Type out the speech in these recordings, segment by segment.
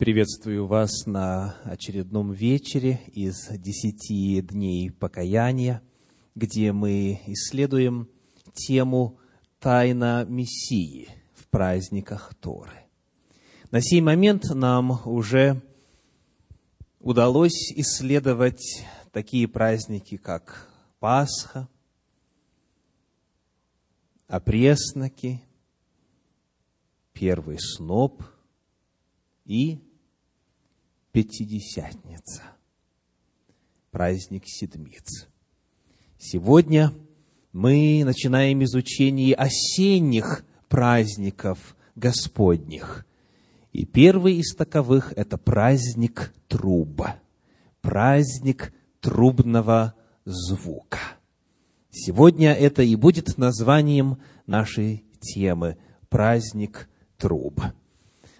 Приветствую вас на очередном вечере из десяти дней покаяния, где мы исследуем тему «Тайна Мессии» в праздниках Торы. На сей момент нам уже удалось исследовать такие праздники, как Пасха, опресноки, первый сноп и Пятидесятница, праздник Седмиц. Сегодня мы начинаем изучение осенних праздников Господних. И первый из таковых – это праздник труба, праздник трубного звука. Сегодня это и будет названием нашей темы – праздник труб.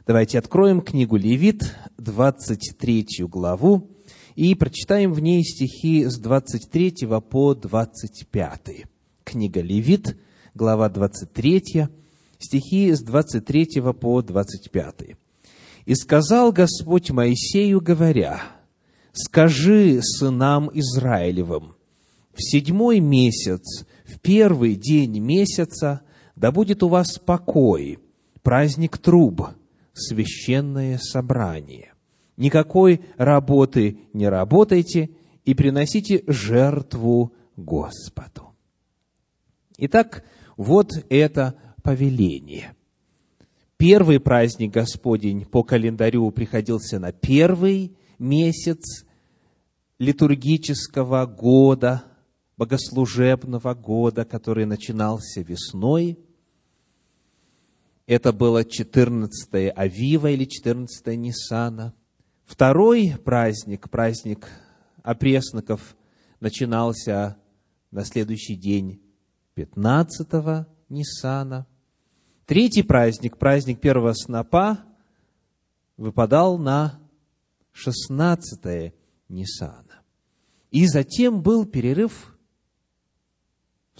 Давайте откроем книгу Левит, 23 главу, и прочитаем в ней стихи с 23 по 25. Книга Левит, глава 23, стихи с 23 по 25. «И сказал Господь Моисею, говоря, «Скажи сынам Израилевым, в седьмой месяц, в первый день месяца, да будет у вас покой, праздник труб, священное собрание. Никакой работы не работайте и приносите жертву Господу. Итак, вот это повеление. Первый праздник Господень по календарю приходился на первый месяц литургического года, богослужебного года, который начинался весной – это было 14 Авива или 14 Ниссана. Второй праздник, праздник опресноков, начинался на следующий день 15 Ниссана. Третий праздник, праздник первого снопа, выпадал на 16 Ниссана. И затем был перерыв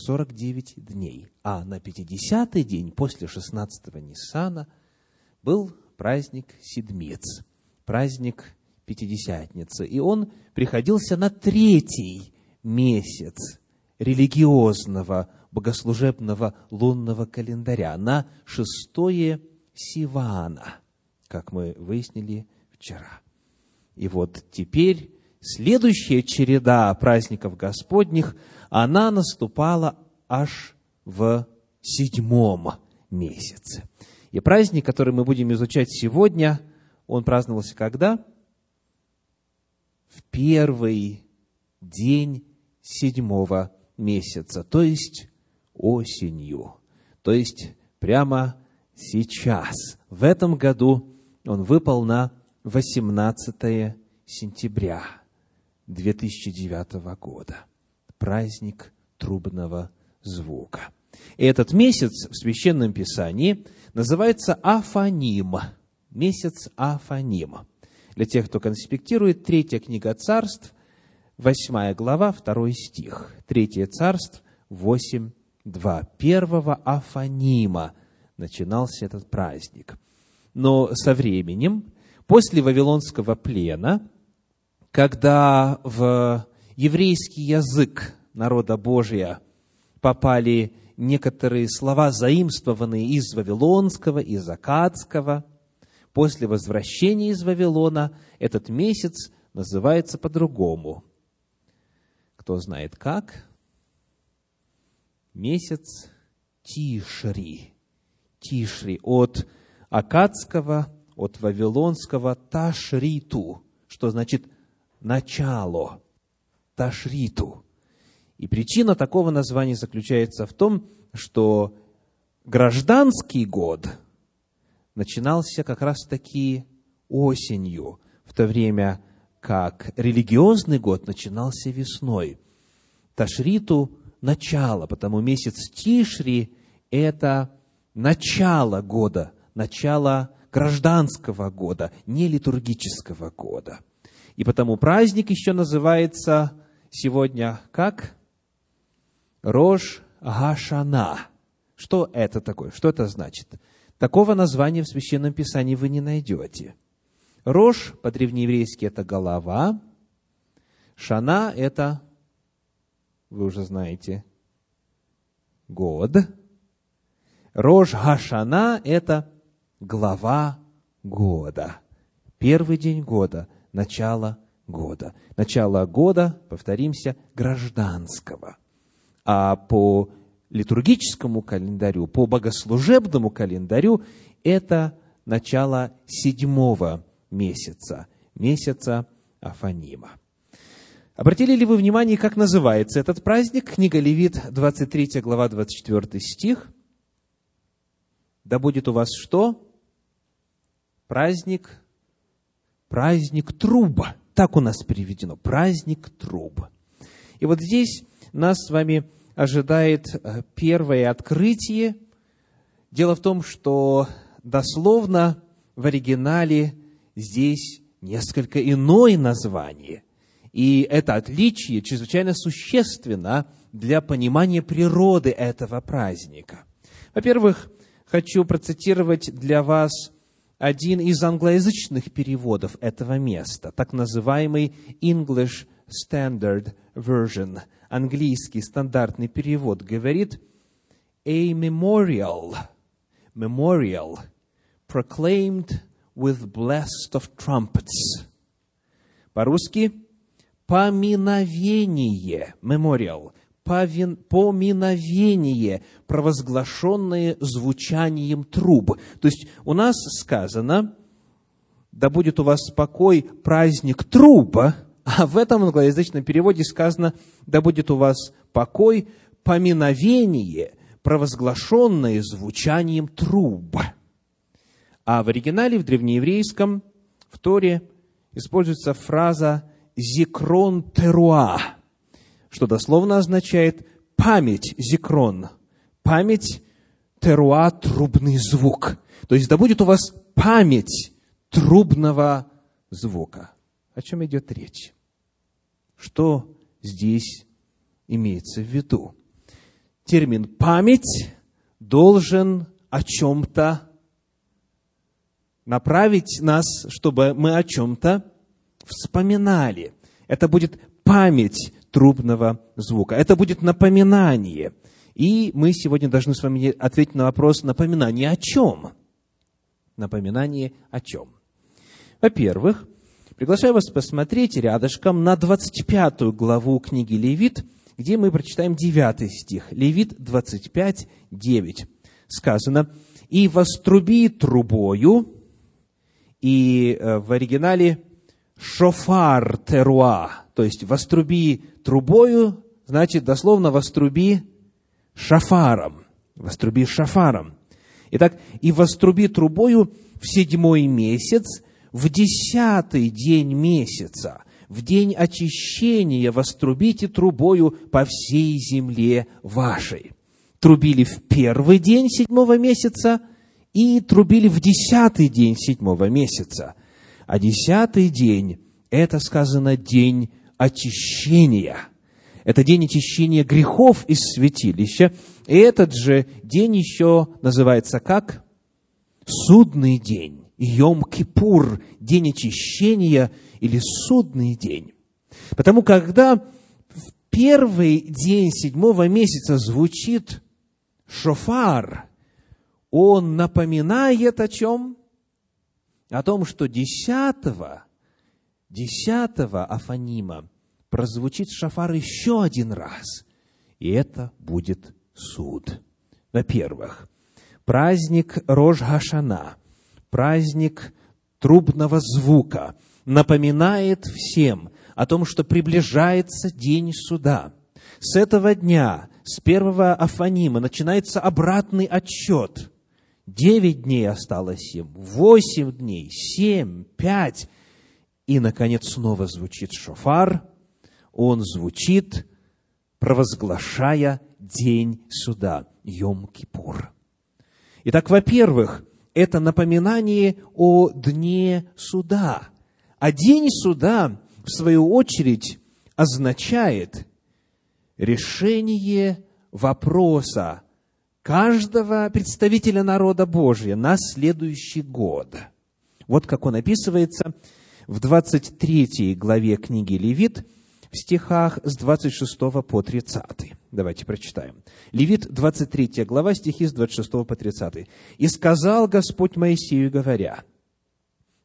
49 дней. А на 50-й день после 16-го Ниссана был праздник Седмец, праздник Пятидесятницы. И он приходился на третий месяц религиозного богослужебного лунного календаря, на шестое Сивана, как мы выяснили вчера. И вот теперь следующая череда праздников Господних – она наступала аж в седьмом месяце. И праздник, который мы будем изучать сегодня, он праздновался когда? В первый день седьмого месяца, то есть осенью, то есть прямо сейчас. В этом году он выпал на 18 сентября 2009 года праздник трубного звука. И этот месяц в Священном Писании называется Афаним, месяц Афаним. Для тех, кто конспектирует, третья книга царств, восьмая глава, второй стих. Третье царств, восемь, два. Первого Афанима начинался этот праздник. Но со временем, после Вавилонского плена, когда в еврейский язык народа Божия попали некоторые слова, заимствованные из Вавилонского, из Акадского. После возвращения из Вавилона этот месяц называется по-другому. Кто знает как? Месяц Тишри. Тишри от Акадского, от Вавилонского Ташриту, что значит начало Ташриту. И причина такого названия заключается в том, что гражданский год начинался как раз-таки осенью, в то время как религиозный год начинался весной. Ташриту – начало, потому месяц Тишри – это начало года, начало гражданского года, не литургического года. И потому праздник еще называется сегодня как? Рож Гашана. Что это такое? Что это значит? Такого названия в Священном Писании вы не найдете. Рож по-древнееврейски это голова, Шана это, вы уже знаете, год. Рож Гашана это глава года. Первый день года, начало года. Начало года, повторимся, гражданского. А по литургическому календарю, по богослужебному календарю, это начало седьмого месяца, месяца Афанима. Обратили ли вы внимание, как называется этот праздник? Книга Левит, 23 глава, 24 стих. Да будет у вас что? Праздник, праздник труба. Так у нас переведено. Праздник труб. И вот здесь нас с вами ожидает э, первое открытие. Дело в том, что дословно в оригинале здесь несколько иное название. И это отличие чрезвычайно существенно для понимания природы этого праздника. Во-первых, хочу процитировать для вас один из англоязычных переводов этого места, так называемый English Standard Version, английский стандартный перевод, говорит «a memorial, memorial proclaimed with blessed of trumpets». По-русски «поминовение», memorial, поминовение, провозглашенное звучанием труб. То есть у нас сказано, да будет у вас покой, праздник труба, а в этом англоязычном переводе сказано, да будет у вас покой, поминовение, провозглашенное звучанием труб. А в оригинале, в древнееврейском, в Торе, используется фраза «зикрон теруа», что дословно означает «память зикрон», «память теруа» – трубный звук. То есть, да будет у вас память трубного звука. О чем идет речь? Что здесь имеется в виду? Термин «память» должен о чем-то направить нас, чтобы мы о чем-то вспоминали. Это будет память трубного звука. Это будет напоминание. И мы сегодня должны с вами ответить на вопрос напоминание о чем? Напоминание о чем? Во-первых, приглашаю вас посмотреть рядышком на 25 главу книги Левит, где мы прочитаем 9 стих. Левит 25, 9. Сказано, «И воструби трубою, и э, в оригинале шофар теруа, то есть воструби трубою, значит дословно воструби шафаром, воструби шафаром. Итак, и воструби трубою в седьмой месяц, в десятый день месяца, в день очищения вострубите трубою по всей земле вашей. Трубили в первый день седьмого месяца и трубили в десятый день седьмого месяца. А десятый день – это сказано день очищения. Это день очищения грехов из святилища. И этот же день еще называется как? Судный день. Йом-Кипур, день очищения или судный день. Потому когда в первый день седьмого месяца звучит шофар, он напоминает о чем? О том, что десятого, десятого Афанима прозвучит шафар еще один раз, и это будет суд. Во-первых, праздник Рож-Гашана, праздник трубного звука, напоминает всем о том, что приближается день суда. С этого дня, с первого Афанима, начинается обратный отчет – Девять дней осталось им, восемь дней, семь, пять. И, наконец, снова звучит шофар. Он звучит, провозглашая день суда, Йом-Кипур. Итак, во-первых, это напоминание о дне суда. А день суда, в свою очередь, означает решение вопроса каждого представителя народа Божия на следующий год. Вот как он описывается в 23 главе книги Левит, в стихах с 26 по 30. Давайте прочитаем. Левит, 23 глава, стихи с 26 по 30. «И сказал Господь Моисею, говоря,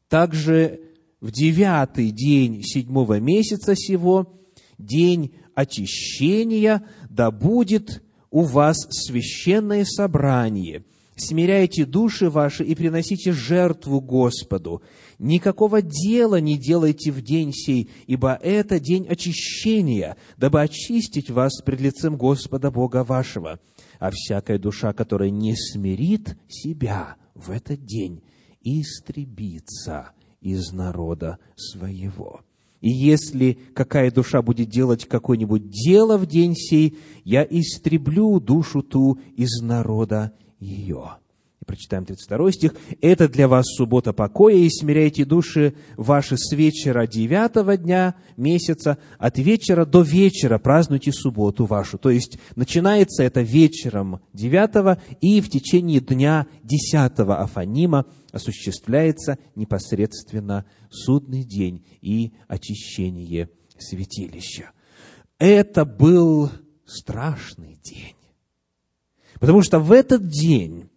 также в девятый день седьмого месяца сего, день очищения, да будет у вас священное собрание. Смиряйте души ваши и приносите жертву Господу. Никакого дела не делайте в день сей, ибо это день очищения, дабы очистить вас пред лицем Господа Бога вашего. А всякая душа, которая не смирит себя в этот день, истребится из народа своего. И если какая душа будет делать какое-нибудь дело в день сей, я истреблю душу ту из народа ее. Прочитаем 32 стих. «Это для вас суббота покоя, и смиряйте души ваши с вечера девятого дня месяца, от вечера до вечера празднуйте субботу вашу». То есть, начинается это вечером девятого, и в течение дня десятого Афанима осуществляется непосредственно судный день и очищение святилища. Это был страшный день. Потому что в этот день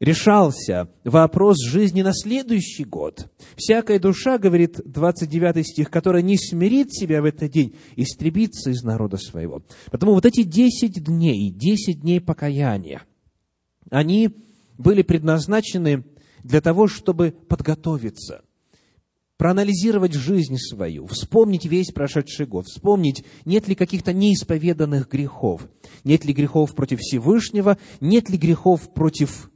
решался вопрос жизни на следующий год. Всякая душа, говорит 29 стих, которая не смирит себя в этот день, истребится из народа своего. Потому вот эти 10 дней, 10 дней покаяния, они были предназначены для того, чтобы подготовиться, проанализировать жизнь свою, вспомнить весь прошедший год, вспомнить, нет ли каких-то неисповеданных грехов, нет ли грехов против Всевышнего, нет ли грехов против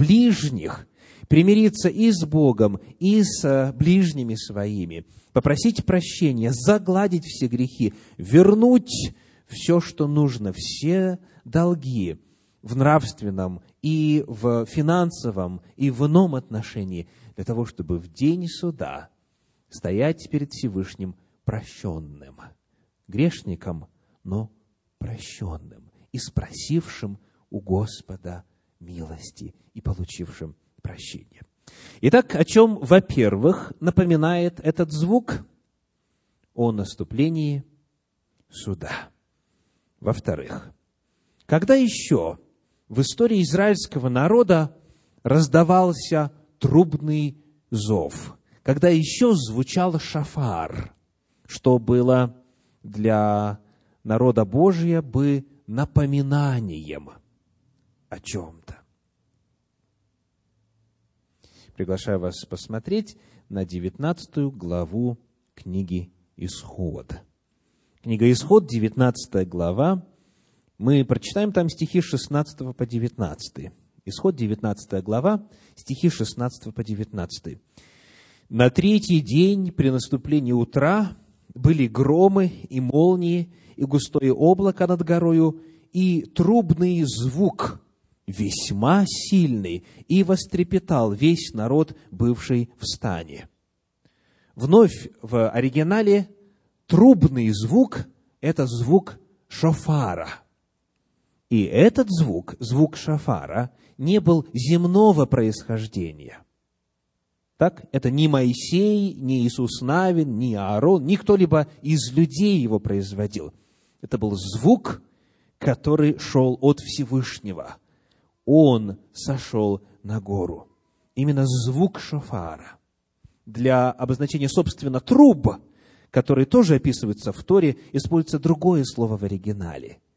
ближних, примириться и с Богом, и с э, ближними своими, попросить прощения, загладить все грехи, вернуть все, что нужно, все долги в нравственном и в финансовом, и в ином отношении, для того, чтобы в день суда стоять перед Всевышним прощенным, грешником, но прощенным и спросившим у Господа милости и получившим прощение. Итак, о чем, во-первых, напоминает этот звук? О наступлении суда. Во-вторых, когда еще в истории израильского народа раздавался трубный зов, когда еще звучал шафар, что было для народа Божия бы напоминанием о чем-то. Приглашаю вас посмотреть на 19 главу книги Исход. Книга Исход, 19 глава, мы прочитаем там стихи 16 по 19. Исход 19 глава, стихи 16 по 19. «На третий день при наступлении утра были громы и молнии, и густое облако над горою, и трубный звук, весьма сильный, и вострепетал весь народ, бывший в стане». Вновь в оригинале трубный звук – это звук шофара – и этот звук, звук шафара, не был земного происхождения. Так, это не Моисей, не Иисус Навин, не Аарон, ни кто-либо из людей его производил. Это был звук, который шел от Всевышнего. Он сошел на гору. Именно звук шафара. Для обозначения, собственно, труб, который тоже описывается в Торе, используется другое слово в оригинале –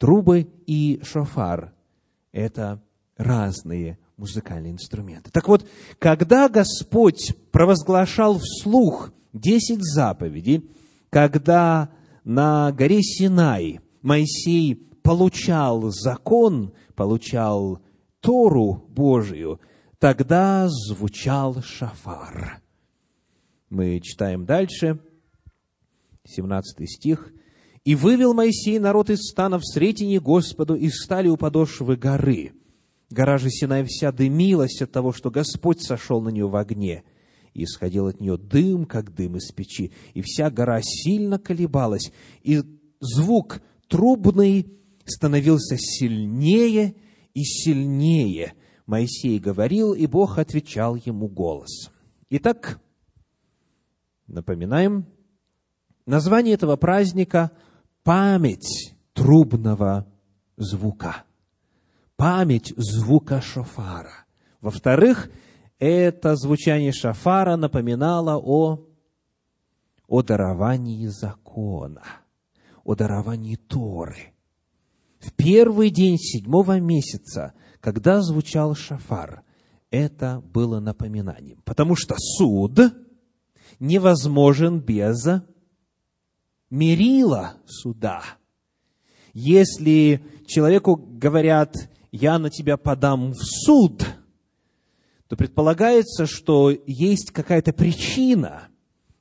Трубы и шофар – это разные музыкальные инструменты. Так вот, когда Господь провозглашал вслух десять заповедей, когда на горе Синай Моисей получал закон, получал Тору Божию, тогда звучал шафар. Мы читаем дальше, 17 стих. И вывел Моисей народ из стана в сретении Господу, и встали у подошвы горы. Гора же Синай вся дымилась от того, что Господь сошел на нее в огне. И исходил от нее дым, как дым из печи, и вся гора сильно колебалась, и звук трубный становился сильнее и сильнее. Моисей говорил, и Бог отвечал ему голосом. Итак, напоминаем, название этого праздника – память трубного звука. Память звука шофара. Во-вторых, это звучание шафара напоминало о, о даровании закона, о даровании Торы. В первый день седьмого месяца, когда звучал шафар, это было напоминанием. Потому что суд невозможен без мерила суда. Если человеку говорят, я на тебя подам в суд – то предполагается, что есть какая-то причина,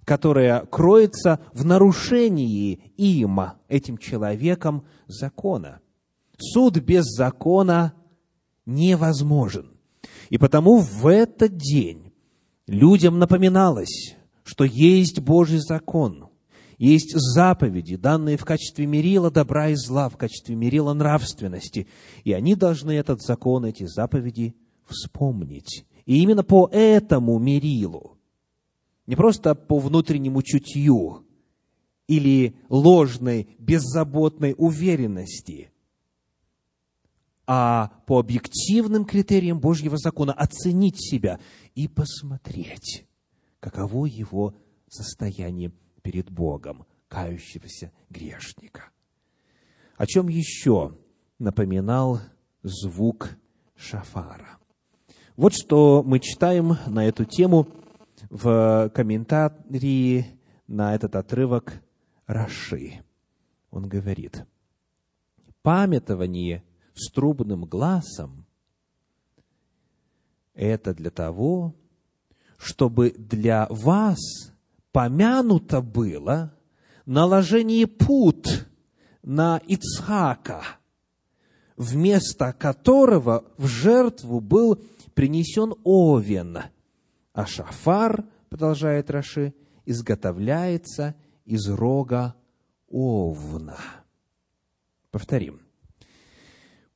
которая кроется в нарушении им, этим человеком, закона. Суд без закона невозможен. И потому в этот день людям напоминалось, что есть Божий закон, есть заповеди, данные в качестве мерила добра и зла, в качестве мерила нравственности, и они должны этот закон, эти заповеди вспомнить и именно по этому мерилу, не просто по внутреннему чутью или ложной, беззаботной уверенности, а по объективным критериям Божьего закона оценить себя и посмотреть, каково его состояние перед Богом, кающегося грешника. О чем еще напоминал звук шафара? Вот что мы читаем на эту тему в комментарии на этот отрывок Раши. Он говорит, памятование с трубным глазом – это для того, чтобы для вас помянуто было наложение пут на Ицхака, вместо которого в жертву был принесен овен, а шафар, продолжает Раши, изготовляется из рога овна. Повторим.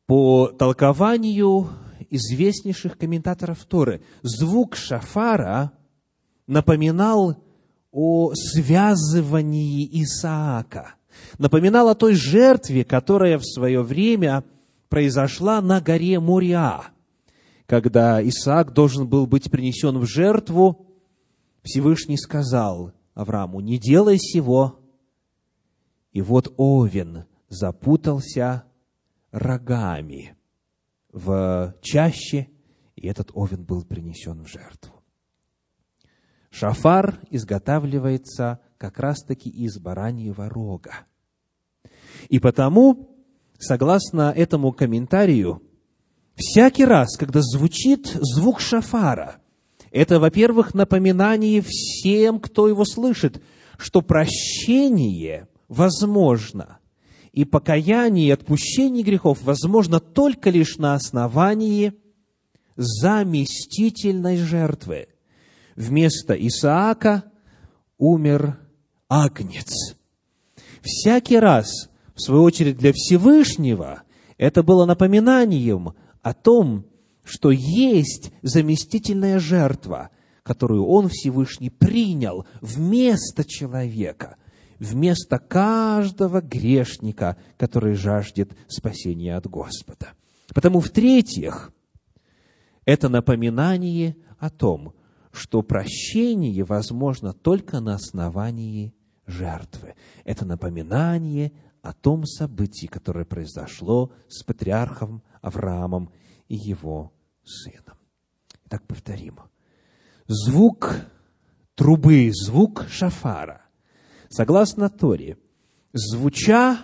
По толкованию известнейших комментаторов Торы, звук шафара напоминал о связывании Исаака, напоминал о той жертве, которая в свое время произошла на горе Муриа когда Исаак должен был быть принесен в жертву, Всевышний сказал Аврааму, не делай сего. И вот Овен запутался рогами в чаще, и этот Овен был принесен в жертву. Шафар изготавливается как раз-таки из бараньего рога. И потому, согласно этому комментарию, Всякий раз, когда звучит звук шафара, это, во-первых, напоминание всем, кто его слышит, что прощение возможно, и покаяние и отпущение грехов возможно только лишь на основании заместительной жертвы. Вместо Исаака умер агнец. Всякий раз, в свою очередь, для Всевышнего это было напоминанием о том, что есть заместительная жертва, которую Он Всевышний принял вместо человека, вместо каждого грешника, который жаждет спасения от Господа. Потому, в-третьих, это напоминание о том, что прощение возможно только на основании жертвы. Это напоминание о том событии, которое произошло с патриархом Авраамом и его сыном. Так повторим. Звук трубы, звук шафара, согласно Торе, звуча,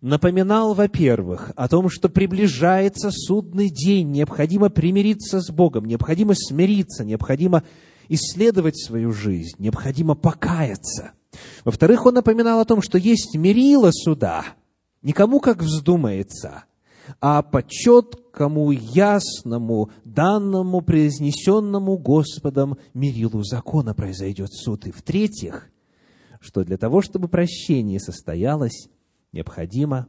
напоминал, во-первых, о том, что приближается судный день, необходимо примириться с Богом, необходимо смириться, необходимо исследовать свою жизнь, необходимо покаяться. Во-вторых, он напоминал о том, что есть мерило суда, никому как вздумается, а по четкому, ясному, данному, произнесенному Господом мерилу закона произойдет суд. И в-третьих, что для того, чтобы прощение состоялось, необходима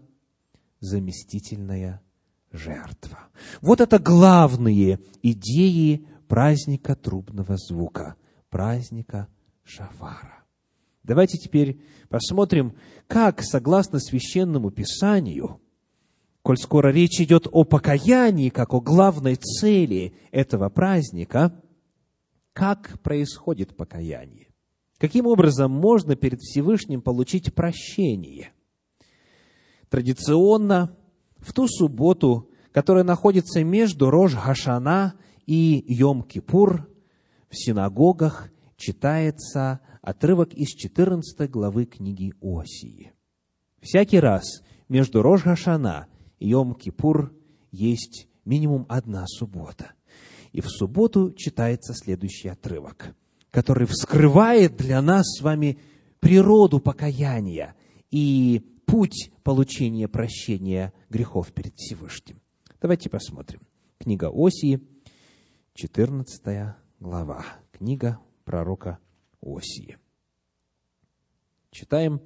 заместительная жертва. Вот это главные идеи праздника трубного звука. праздника Шафара. Давайте теперь посмотрим, как, согласно священному писанию, коль скоро речь идет о покаянии, как о главной цели этого праздника, как происходит покаяние. Каким образом можно перед Всевышним получить прощение? Традиционно в ту субботу, которая находится между Рож-Гашана и Йом-Кипур, в синагогах читается отрывок из 14 главы книги Осии. Всякий раз между Рож-Гашана и Йом-Кипур есть минимум одна суббота. И в субботу читается следующий отрывок, который вскрывает для нас с вами природу покаяния и путь получения прощения грехов перед Всевышним. Давайте посмотрим. Книга Осии, 14 глава. Книга пророка Осии. Читаем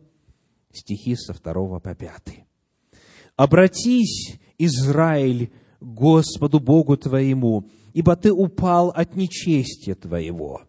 стихи со 2 по 5. «Обратись, Израиль, Господу Богу твоему, ибо ты упал от нечестия твоего.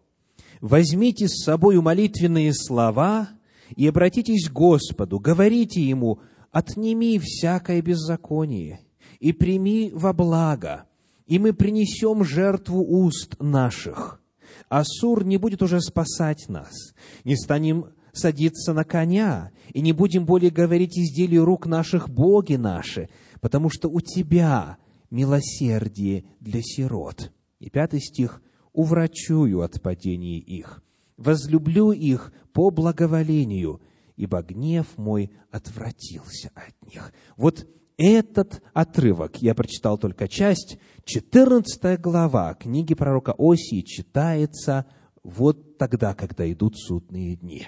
Возьмите с собой молитвенные слова и обратитесь к Господу, говорите Ему, отними всякое беззаконие и прими во благо, и мы принесем жертву уст наших. Асур не будет уже спасать нас, не станем садиться на коня, и не будем более говорить изделию рук наших боги наши, потому что у Тебя милосердие для сирот. И пятый стих. «Уврачую от падения их, возлюблю их по благоволению, ибо гнев мой отвратился от них». Вот этот отрывок, я прочитал только часть, 14 глава книги пророка Осии читается вот тогда, когда идут судные дни.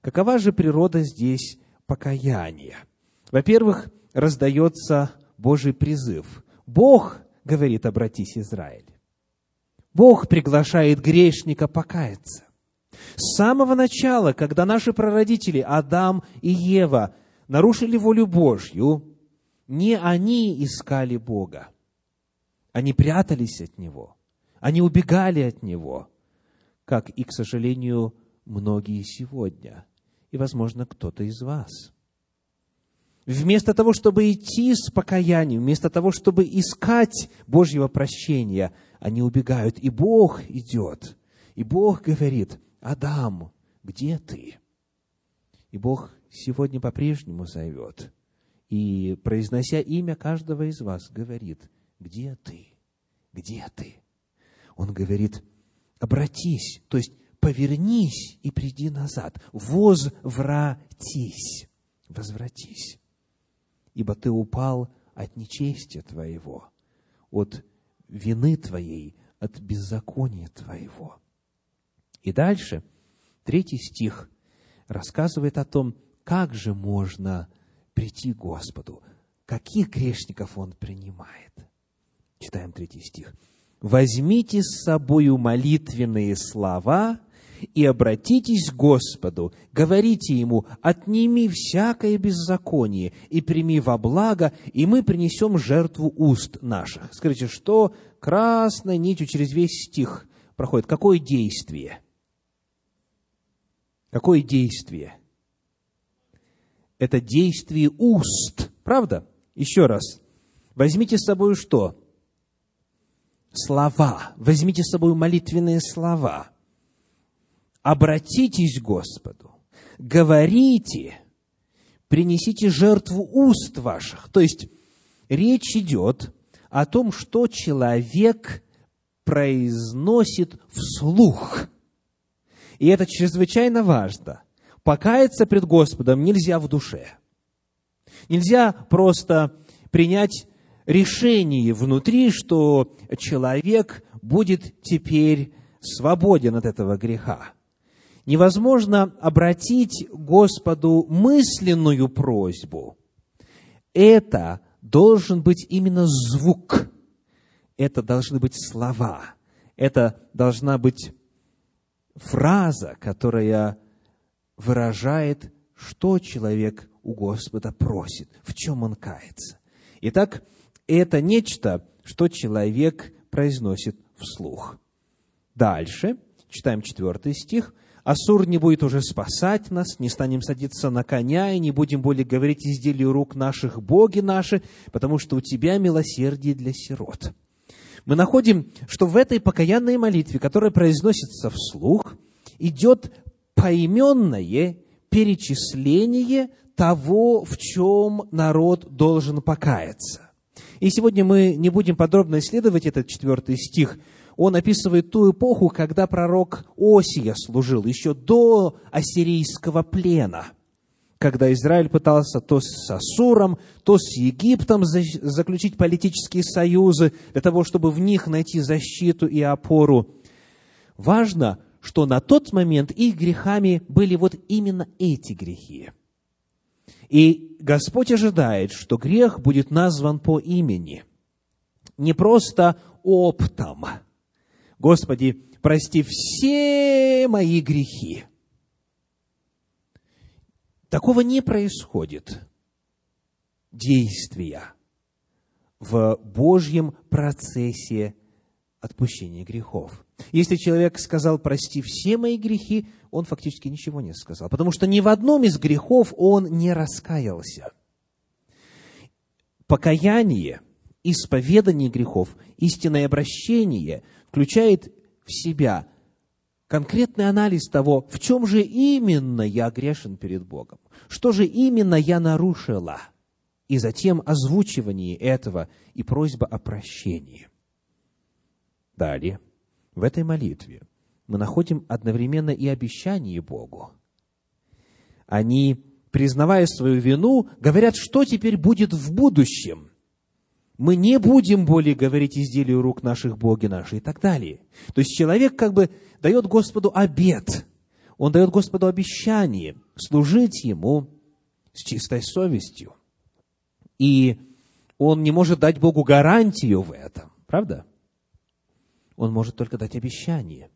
Какова же природа здесь покаяния? Во-первых, раздается Божий призыв. Бог говорит, обратись, Израиль. Бог приглашает грешника покаяться. С самого начала, когда наши прародители Адам и Ева нарушили волю Божью, не они искали Бога. Они прятались от Него. Они убегали от Него, как и, к сожалению, многие сегодня. И, возможно, кто-то из вас. Вместо того, чтобы идти с покаянием, вместо того, чтобы искать Божьего прощения, они убегают. И Бог идет. И Бог говорит, Адам, где ты? И Бог сегодня по-прежнему зовет. И, произнося имя каждого из вас, говорит, где ты? Где ты? Он говорит, обратись, то есть повернись и приди назад. Возвратись. Возвратись ибо ты упал от нечестия твоего, от вины твоей, от беззакония твоего. И дальше, третий стих рассказывает о том, как же можно прийти к Господу, каких грешников Он принимает. Читаем третий стих. «Возьмите с собою молитвенные слова и обратитесь к Господу, говорите Ему, отними всякое беззаконие и прими во благо, и мы принесем жертву уст наших. Скажите, что красной нитью через весь стих проходит? Какое действие? Какое действие? Это действие уст, правда? Еще раз. Возьмите с собой что? Слова. Возьмите с собой молитвенные слова – обратитесь к Господу, говорите, принесите жертву уст ваших. То есть речь идет о том, что человек произносит вслух. И это чрезвычайно важно. Покаяться пред Господом нельзя в душе. Нельзя просто принять решение внутри, что человек будет теперь свободен от этого греха невозможно обратить Господу мысленную просьбу. Это должен быть именно звук. Это должны быть слова. Это должна быть фраза, которая выражает, что человек у Господа просит, в чем он кается. Итак, это нечто, что человек произносит вслух. Дальше – Читаем четвертый стих. Асур не будет уже спасать нас, не станем садиться на коня, и не будем более говорить изделию рук наших, боги наши, потому что у тебя милосердие для сирот. Мы находим, что в этой покаянной молитве, которая произносится вслух, идет поименное перечисление того, в чем народ должен покаяться. И сегодня мы не будем подробно исследовать этот четвертый стих – он описывает ту эпоху, когда пророк Осия служил, еще до ассирийского плена, когда Израиль пытался то с Асуром, то с Египтом заключить политические союзы, для того, чтобы в них найти защиту и опору. Важно, что на тот момент их грехами были вот именно эти грехи. И Господь ожидает, что грех будет назван по имени. Не просто оптом, Господи, прости все мои грехи. Такого не происходит действия в Божьем процессе отпущения грехов. Если человек сказал «прости все мои грехи», он фактически ничего не сказал, потому что ни в одном из грехов он не раскаялся. Покаяние, исповедание грехов, истинное обращение включает в себя конкретный анализ того, в чем же именно я грешен перед Богом, что же именно я нарушила, и затем озвучивание этого и просьба о прощении. Далее, в этой молитве мы находим одновременно и обещание Богу. Они, признавая свою вину, говорят, что теперь будет в будущем – мы не будем более говорить изделию рук наших боги наши и так далее. То есть человек как бы дает Господу обет, он дает Господу обещание служить Ему с чистой совестью. И он не может дать Богу гарантию в этом, правда? Он может только дать обещание.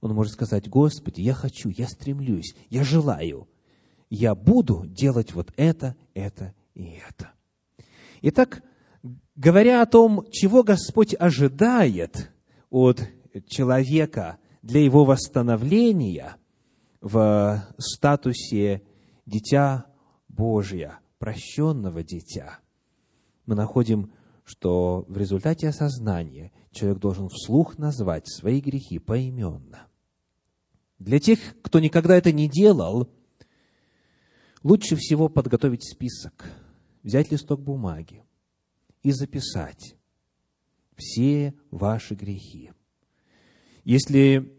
Он может сказать, Господи, я хочу, я стремлюсь, я желаю, я буду делать вот это, это и это. Итак, говоря о том, чего Господь ожидает от человека для его восстановления в статусе дитя Божия, прощенного дитя, мы находим, что в результате осознания человек должен вслух назвать свои грехи поименно. Для тех, кто никогда это не делал, лучше всего подготовить список, взять листок бумаги, и записать все ваши грехи. Если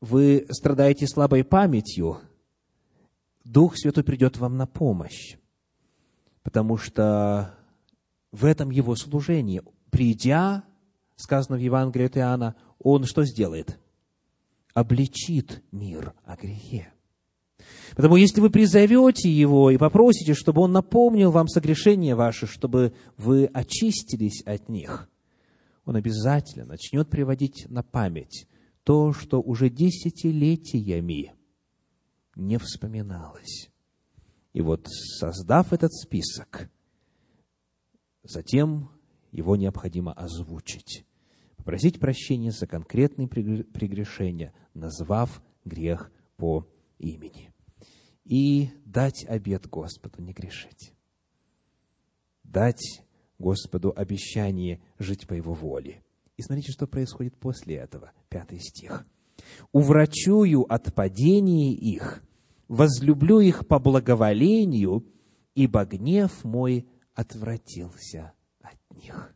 вы страдаете слабой памятью, Дух Святой придет вам на помощь, потому что в этом его служении, придя, сказано в Евангелии от Иоанна, он что сделает? Обличит мир о грехе. Потому если вы призовете Его и попросите, чтобы Он напомнил вам согрешения ваши, чтобы вы очистились от них, Он обязательно начнет приводить на память то, что уже десятилетиями не вспоминалось. И вот, создав этот список, затем его необходимо озвучить, попросить прощения за конкретные прегрешения, назвав грех по имени и дать обет Господу не грешить. Дать Господу обещание жить по Его воле. И смотрите, что происходит после этого. Пятый стих. «Уврачую от падения их, возлюблю их по благоволению, ибо гнев мой отвратился от них».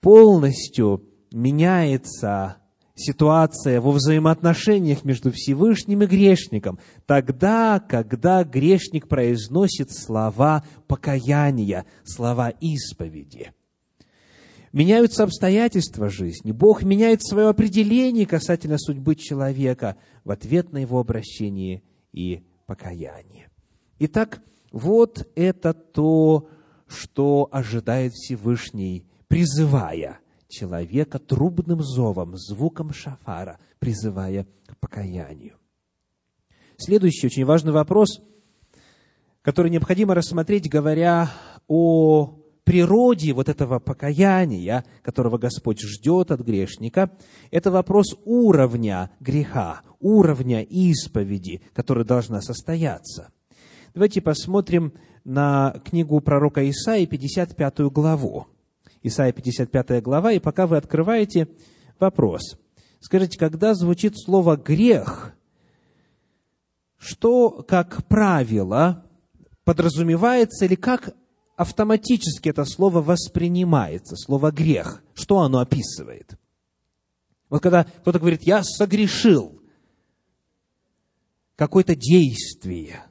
Полностью меняется ситуация во взаимоотношениях между Всевышним и грешником, тогда, когда грешник произносит слова покаяния, слова исповеди. Меняются обстоятельства жизни. Бог меняет свое определение касательно судьбы человека в ответ на его обращение и покаяние. Итак, вот это то, что ожидает Всевышний, призывая – человека трубным зовом, звуком шафара, призывая к покаянию. Следующий очень важный вопрос, который необходимо рассмотреть, говоря о природе вот этого покаяния, которого Господь ждет от грешника, это вопрос уровня греха, уровня исповеди, которая должна состояться. Давайте посмотрим на книгу пророка Исаии, 55 главу. Исаия, 55 глава, и пока вы открываете, вопрос. Скажите, когда звучит слово «грех», что, как правило, подразумевается или как автоматически это слово воспринимается, слово «грех». Что оно описывает? Вот когда кто-то говорит «я согрешил», какое-то действие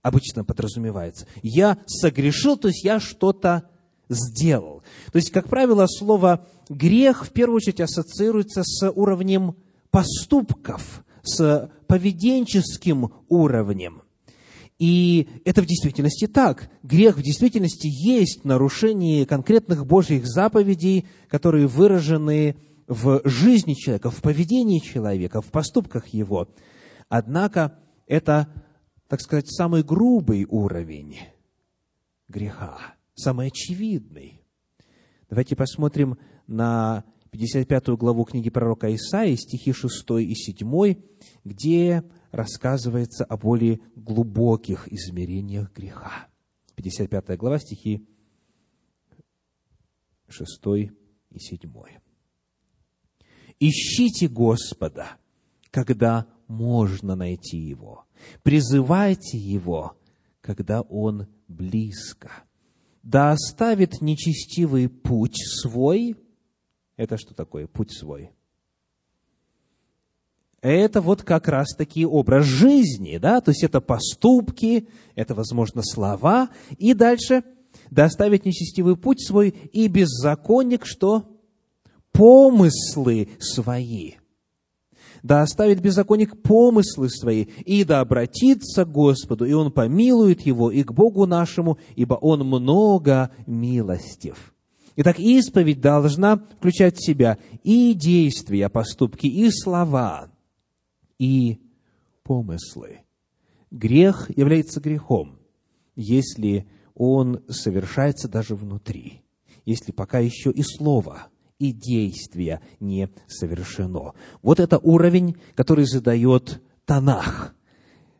обычно подразумевается. «Я согрешил», то есть я что-то сделал. То есть, как правило, слово «грех» в первую очередь ассоциируется с уровнем поступков, с поведенческим уровнем – и это в действительности так. Грех в действительности есть нарушение конкретных Божьих заповедей, которые выражены в жизни человека, в поведении человека, в поступках его. Однако это, так сказать, самый грубый уровень греха, самый очевидный. Давайте посмотрим на 55 главу книги пророка Исаии, стихи 6 и 7, где рассказывается о более глубоких измерениях греха. 55 глава, стихи 6 и 7. «Ищите Господа, когда можно найти Его. Призывайте Его, когда Он близко. Да оставит нечестивый путь свой». Это что такое путь свой? это вот как раз-таки образ жизни, да, то есть это поступки, это, возможно, слова, и дальше доставить нечестивый путь свой и беззаконник, что? Помыслы свои. Да оставит беззаконник помыслы свои, и да обратится к Господу, и Он помилует его, и к Богу нашему, ибо Он много милостив. Итак, исповедь должна включать в себя и действия, поступки, и слова – и помыслы. Грех является грехом, если он совершается даже внутри, если пока еще и слово, и действие не совершено. Вот это уровень, который задает Танах,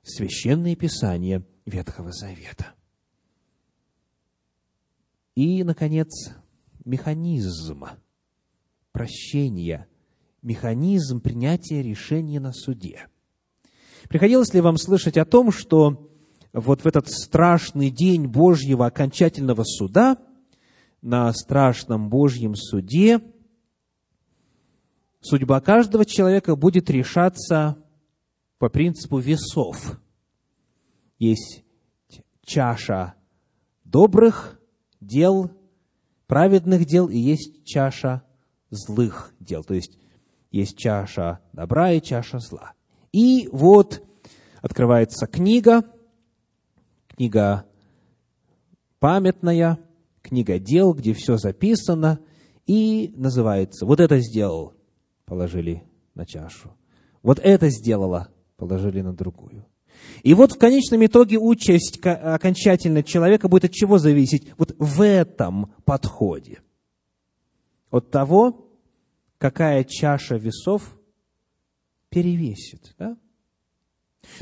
священное писание Ветхого Завета. И, наконец, механизм прощения механизм принятия решения на суде. Приходилось ли вам слышать о том, что вот в этот страшный день Божьего окончательного суда, на страшном Божьем суде, судьба каждого человека будет решаться по принципу весов. Есть чаша добрых дел, праведных дел, и есть чаша злых дел. То есть есть чаша добра и чаша зла. И вот открывается книга, книга памятная, книга дел, где все записано, и называется «Вот это сделал», положили на чашу. «Вот это сделала», положили на другую. И вот в конечном итоге участь окончательно человека будет от чего зависеть? Вот в этом подходе. От того, какая чаша весов перевесит. Да?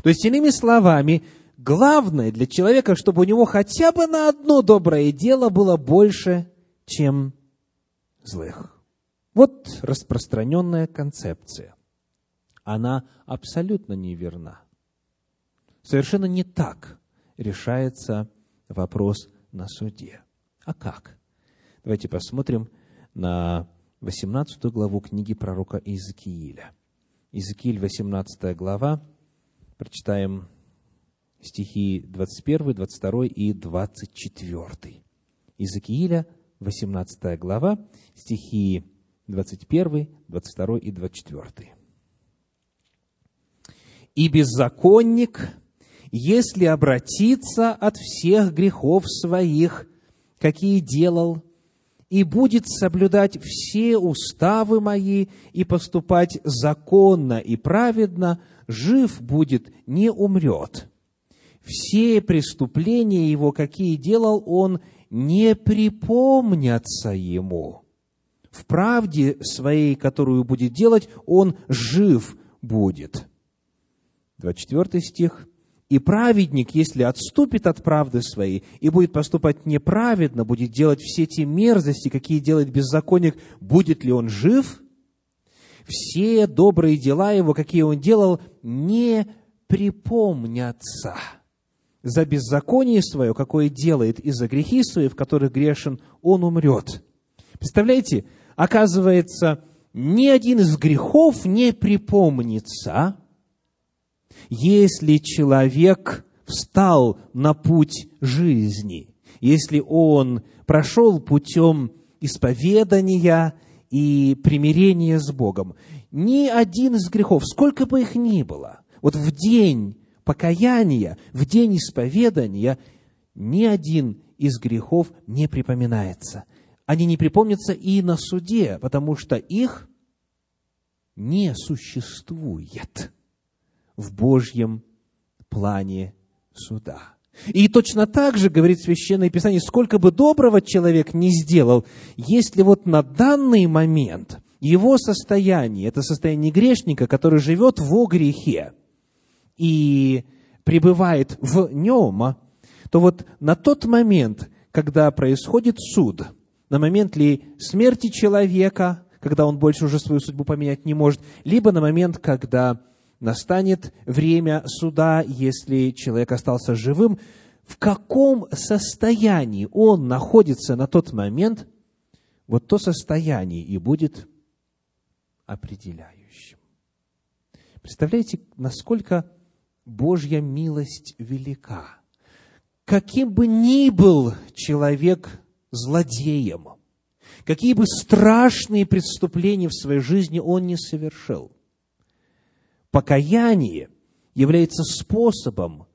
То есть, иными словами, главное для человека, чтобы у него хотя бы на одно доброе дело было больше, чем злых. Вот распространенная концепция. Она абсолютно неверна. Совершенно не так решается вопрос на суде. А как? Давайте посмотрим на 18 главу книги пророка Иезекииля. Иезекииль, 18 глава, прочитаем стихи 21, 22 и 24. Иезекииля, 18 глава, стихи 21, 22 и 24. «И беззаконник, если обратиться от всех грехов своих, какие делал, и будет соблюдать все уставы мои и поступать законно и праведно, жив будет, не умрет. Все преступления его, какие делал он, не припомнятся ему. В правде своей, которую будет делать, он жив будет. 24 стих. И праведник, если отступит от правды своей и будет поступать неправедно, будет делать все те мерзости, какие делает беззаконник, будет ли он жив? Все добрые дела его, какие он делал, не припомнятся. За беззаконие свое, какое делает, и за грехи свои, в которых грешен, он умрет. Представляете, оказывается, ни один из грехов не припомнится, если человек встал на путь жизни, если он прошел путем исповедания и примирения с Богом, ни один из грехов, сколько бы их ни было, вот в день покаяния, в день исповедания, ни один из грехов не припоминается. Они не припомнятся и на суде, потому что их не существует в Божьем плане суда. И точно так же, говорит Священное Писание, сколько бы доброго человек не сделал, если вот на данный момент его состояние, это состояние грешника, который живет во грехе и пребывает в нем, то вот на тот момент, когда происходит суд, на момент ли смерти человека, когда он больше уже свою судьбу поменять не может, либо на момент, когда настанет время суда, если человек остался живым, в каком состоянии он находится на тот момент, вот то состояние и будет определяющим. Представляете, насколько Божья милость велика. Каким бы ни был человек злодеем, какие бы страшные преступления в своей жизни он не совершил – покаяние является способом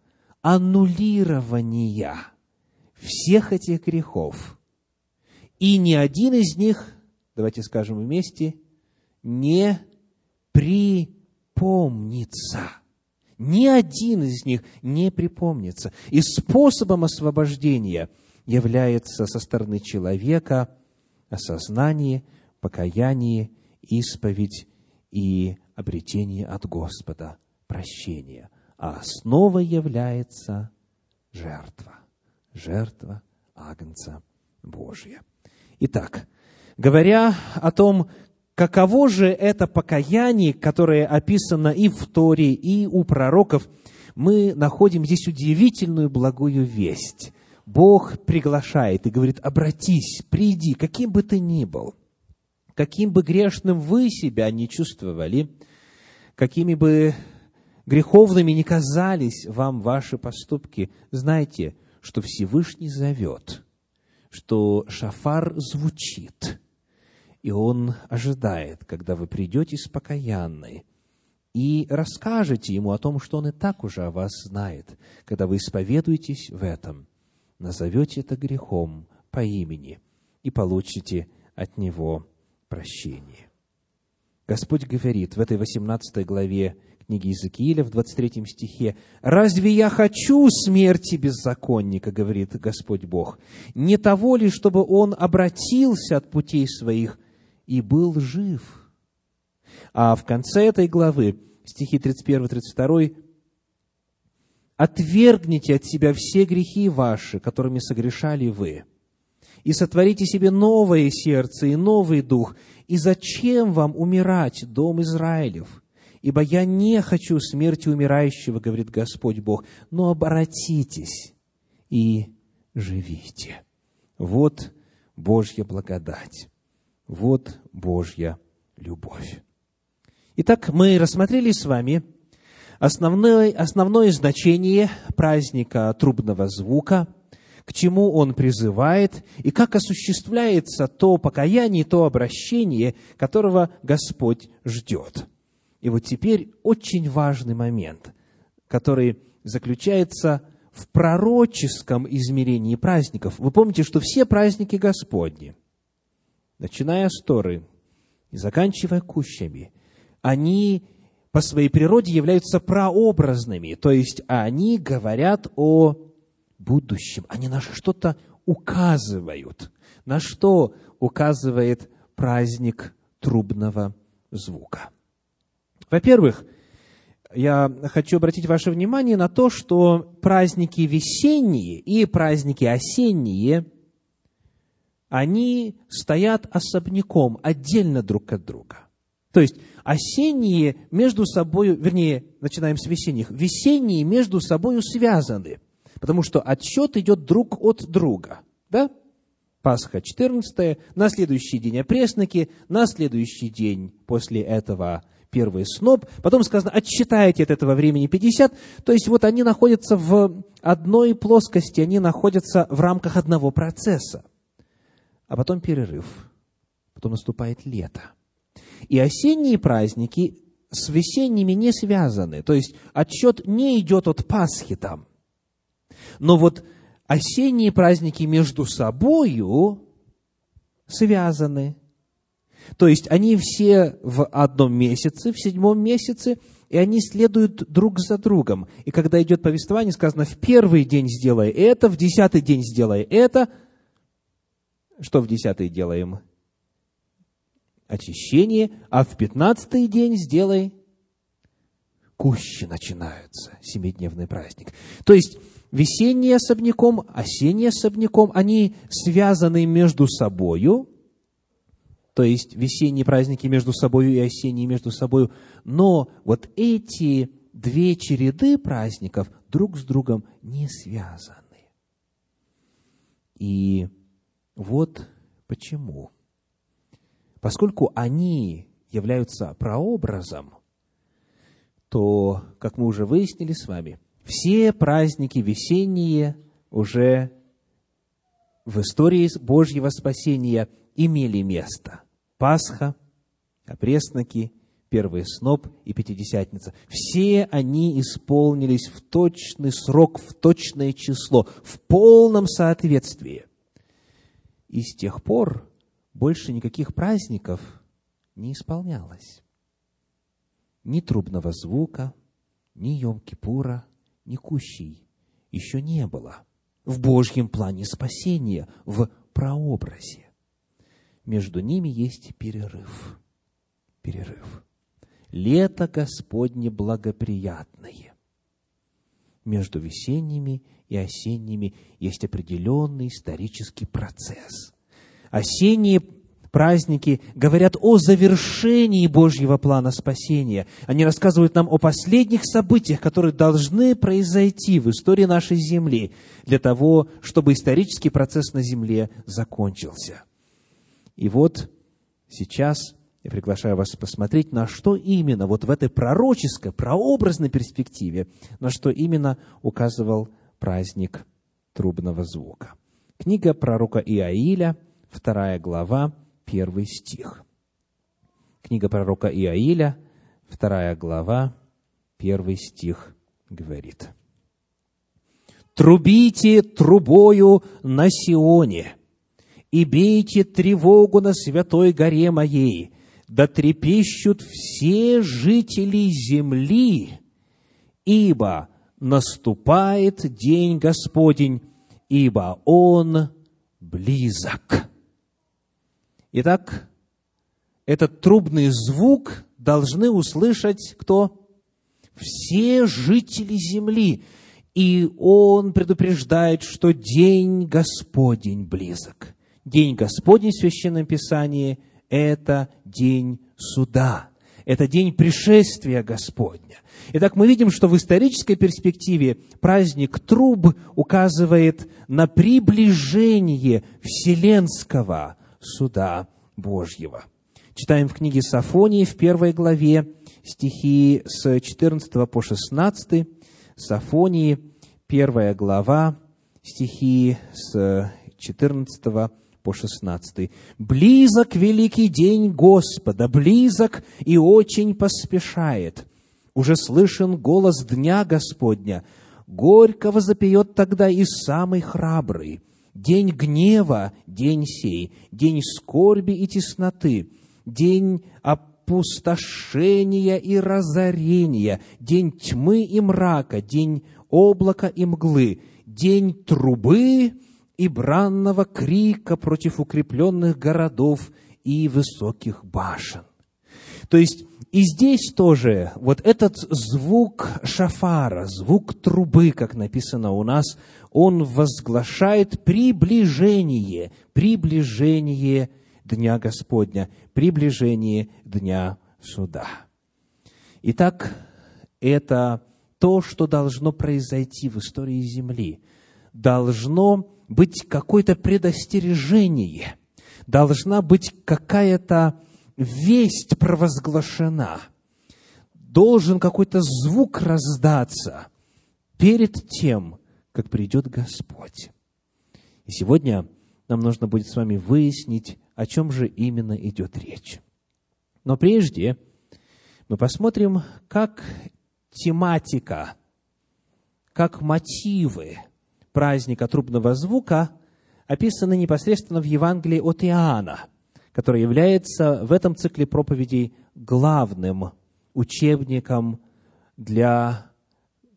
аннулирования всех этих грехов. И ни один из них, давайте скажем вместе, не припомнится. Ни один из них не припомнится. И способом освобождения является со стороны человека осознание, покаяние, исповедь и обретение от Господа прощения. А основой является жертва. Жертва Агнца Божья. Итак, говоря о том, каково же это покаяние, которое описано и в Торе, и у пророков, мы находим здесь удивительную благую весть. Бог приглашает и говорит, обратись, приди, каким бы ты ни был – каким бы грешным вы себя не чувствовали, какими бы греховными ни казались вам ваши поступки, знайте, что Всевышний зовет, что шафар звучит, и он ожидает, когда вы придете с покаянной и расскажете ему о том, что он и так уже о вас знает, когда вы исповедуетесь в этом, назовете это грехом по имени и получите от него прощение. Господь говорит в этой 18 главе книги Иезекииля в 23 стихе, «Разве я хочу смерти беззаконника, — говорит Господь Бог, — не того ли, чтобы он обратился от путей своих и был жив?» А в конце этой главы, стихи 31-32, «Отвергните от себя все грехи ваши, которыми согрешали вы, и сотворите себе новое сердце и новый дух. И зачем вам умирать, дом Израилев? Ибо я не хочу смерти умирающего, говорит Господь Бог, но обратитесь и живите. Вот Божья благодать. Вот Божья любовь. Итак, мы рассмотрели с вами основное, основное значение праздника трубного звука – к чему он призывает и как осуществляется то покаяние, то обращение, которого Господь ждет. И вот теперь очень важный момент, который заключается в пророческом измерении праздников. Вы помните, что все праздники Господни, начиная с Торы и заканчивая кущами, они по своей природе являются прообразными, то есть они говорят о будущем, они на что-то указывают? На что указывает праздник трубного звука? Во-первых, я хочу обратить ваше внимание на то, что праздники весенние и праздники осенние, они стоят особняком, отдельно друг от друга. То есть осенние между собой, вернее, начинаем с весенних, весенние между собой связаны, потому что отсчет идет друг от друга. Да? Пасха 14, на следующий день опресноки, на следующий день после этого первый сноп, потом сказано, отсчитайте от этого времени 50, то есть вот они находятся в одной плоскости, они находятся в рамках одного процесса. А потом перерыв, потом наступает лето. И осенние праздники с весенними не связаны, то есть отсчет не идет от Пасхи там. Но вот осенние праздники между собою связаны. То есть они все в одном месяце, в седьмом месяце, и они следуют друг за другом. И когда идет повествование, сказано, в первый день сделай это, в десятый день сделай это. Что в десятый делаем? Очищение, а в пятнадцатый день сделай кущи начинаются, семидневный праздник. То есть, весенний особняком, осенний особняком, они связаны между собою, то есть весенние праздники между собой и осенние между собой. Но вот эти две череды праздников друг с другом не связаны. И вот почему. Поскольку они являются прообразом, то, как мы уже выяснили с вами, все праздники весенние уже в истории Божьего спасения имели место. Пасха, опресноки, первый сноп и Пятидесятница. Все они исполнились в точный срок, в точное число, в полном соответствии. И с тех пор больше никаких праздников не исполнялось. Ни трубного звука, ни Йом-Кипура, ни Кущей еще не было в Божьем плане спасения, в прообразе между ними есть перерыв. Перерыв. Лето Господне благоприятное. Между весенними и осенними есть определенный исторический процесс. Осенние праздники говорят о завершении Божьего плана спасения. Они рассказывают нам о последних событиях, которые должны произойти в истории нашей земли для того, чтобы исторический процесс на земле закончился. И вот сейчас я приглашаю вас посмотреть, на что именно, вот в этой пророческой, прообразной перспективе, на что именно указывал праздник трубного звука. Книга пророка Иаиля, вторая глава, первый стих. Книга пророка Иаиля, вторая глава, первый стих говорит. «Трубите трубою на Сионе, и бейте тревогу на святой горе моей, да трепещут все жители земли, ибо наступает день Господень, ибо Он близок. Итак, этот трубный звук должны услышать кто? Все жители земли. И он предупреждает, что день Господень близок. День Господень в Священном Писании – это день суда. Это день пришествия Господня. Итак, мы видим, что в исторической перспективе праздник труб указывает на приближение вселенского суда Божьего. Читаем в книге Сафонии в первой главе стихи с 14 по 16. Сафонии, первая глава, стихи с 14 по 16. «Близок великий день Господа, близок и очень поспешает. Уже слышен голос дня Господня. Горько возопьет тогда и самый храбрый. День гнева, день сей, день скорби и тесноты, день опустошения и разорения, день тьмы и мрака, день облака и мглы, день трубы и бранного крика против укрепленных городов и высоких башен. То есть и здесь тоже вот этот звук шафара, звук трубы, как написано у нас, он возглашает приближение, приближение Дня Господня, приближение Дня Суда. Итак, это то, что должно произойти в истории Земли. Должно быть какое-то предостережение, должна быть какая-то весть провозглашена, должен какой-то звук раздаться перед тем, как придет Господь. И сегодня нам нужно будет с вами выяснить, о чем же именно идет речь. Но прежде мы посмотрим, как тематика, как мотивы праздника трубного звука описаны непосредственно в Евангелии от Иоанна, которое является в этом цикле проповедей главным учебником для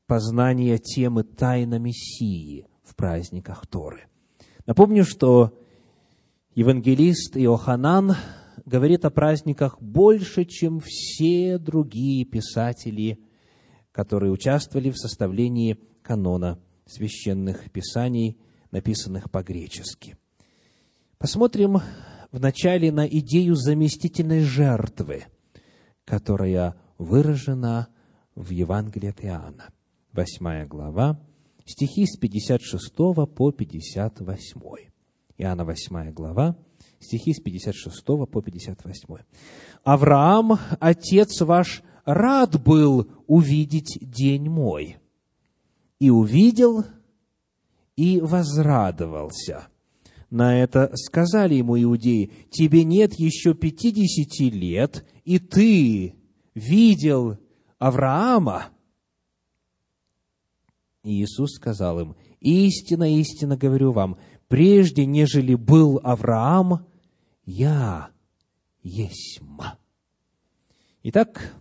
познания темы тайна Мессии в праздниках Торы. Напомню, что евангелист Иоханан говорит о праздниках больше, чем все другие писатели, которые участвовали в составлении канона священных писаний, написанных по-гречески. Посмотрим вначале на идею заместительной жертвы, которая выражена в Евангелии от Иоанна. Восьмая глава, стихи с 56 по 58. Иоанна 8 глава, стихи с 56 по 58. «Авраам, отец ваш, рад был увидеть день мой, и увидел, и возрадовался». На это сказали ему иудеи, «Тебе нет еще пятидесяти лет, и ты видел Авраама?» И Иисус сказал им, «Истинно, истинно говорю вам, прежде, нежели был Авраам, я есмь». Итак,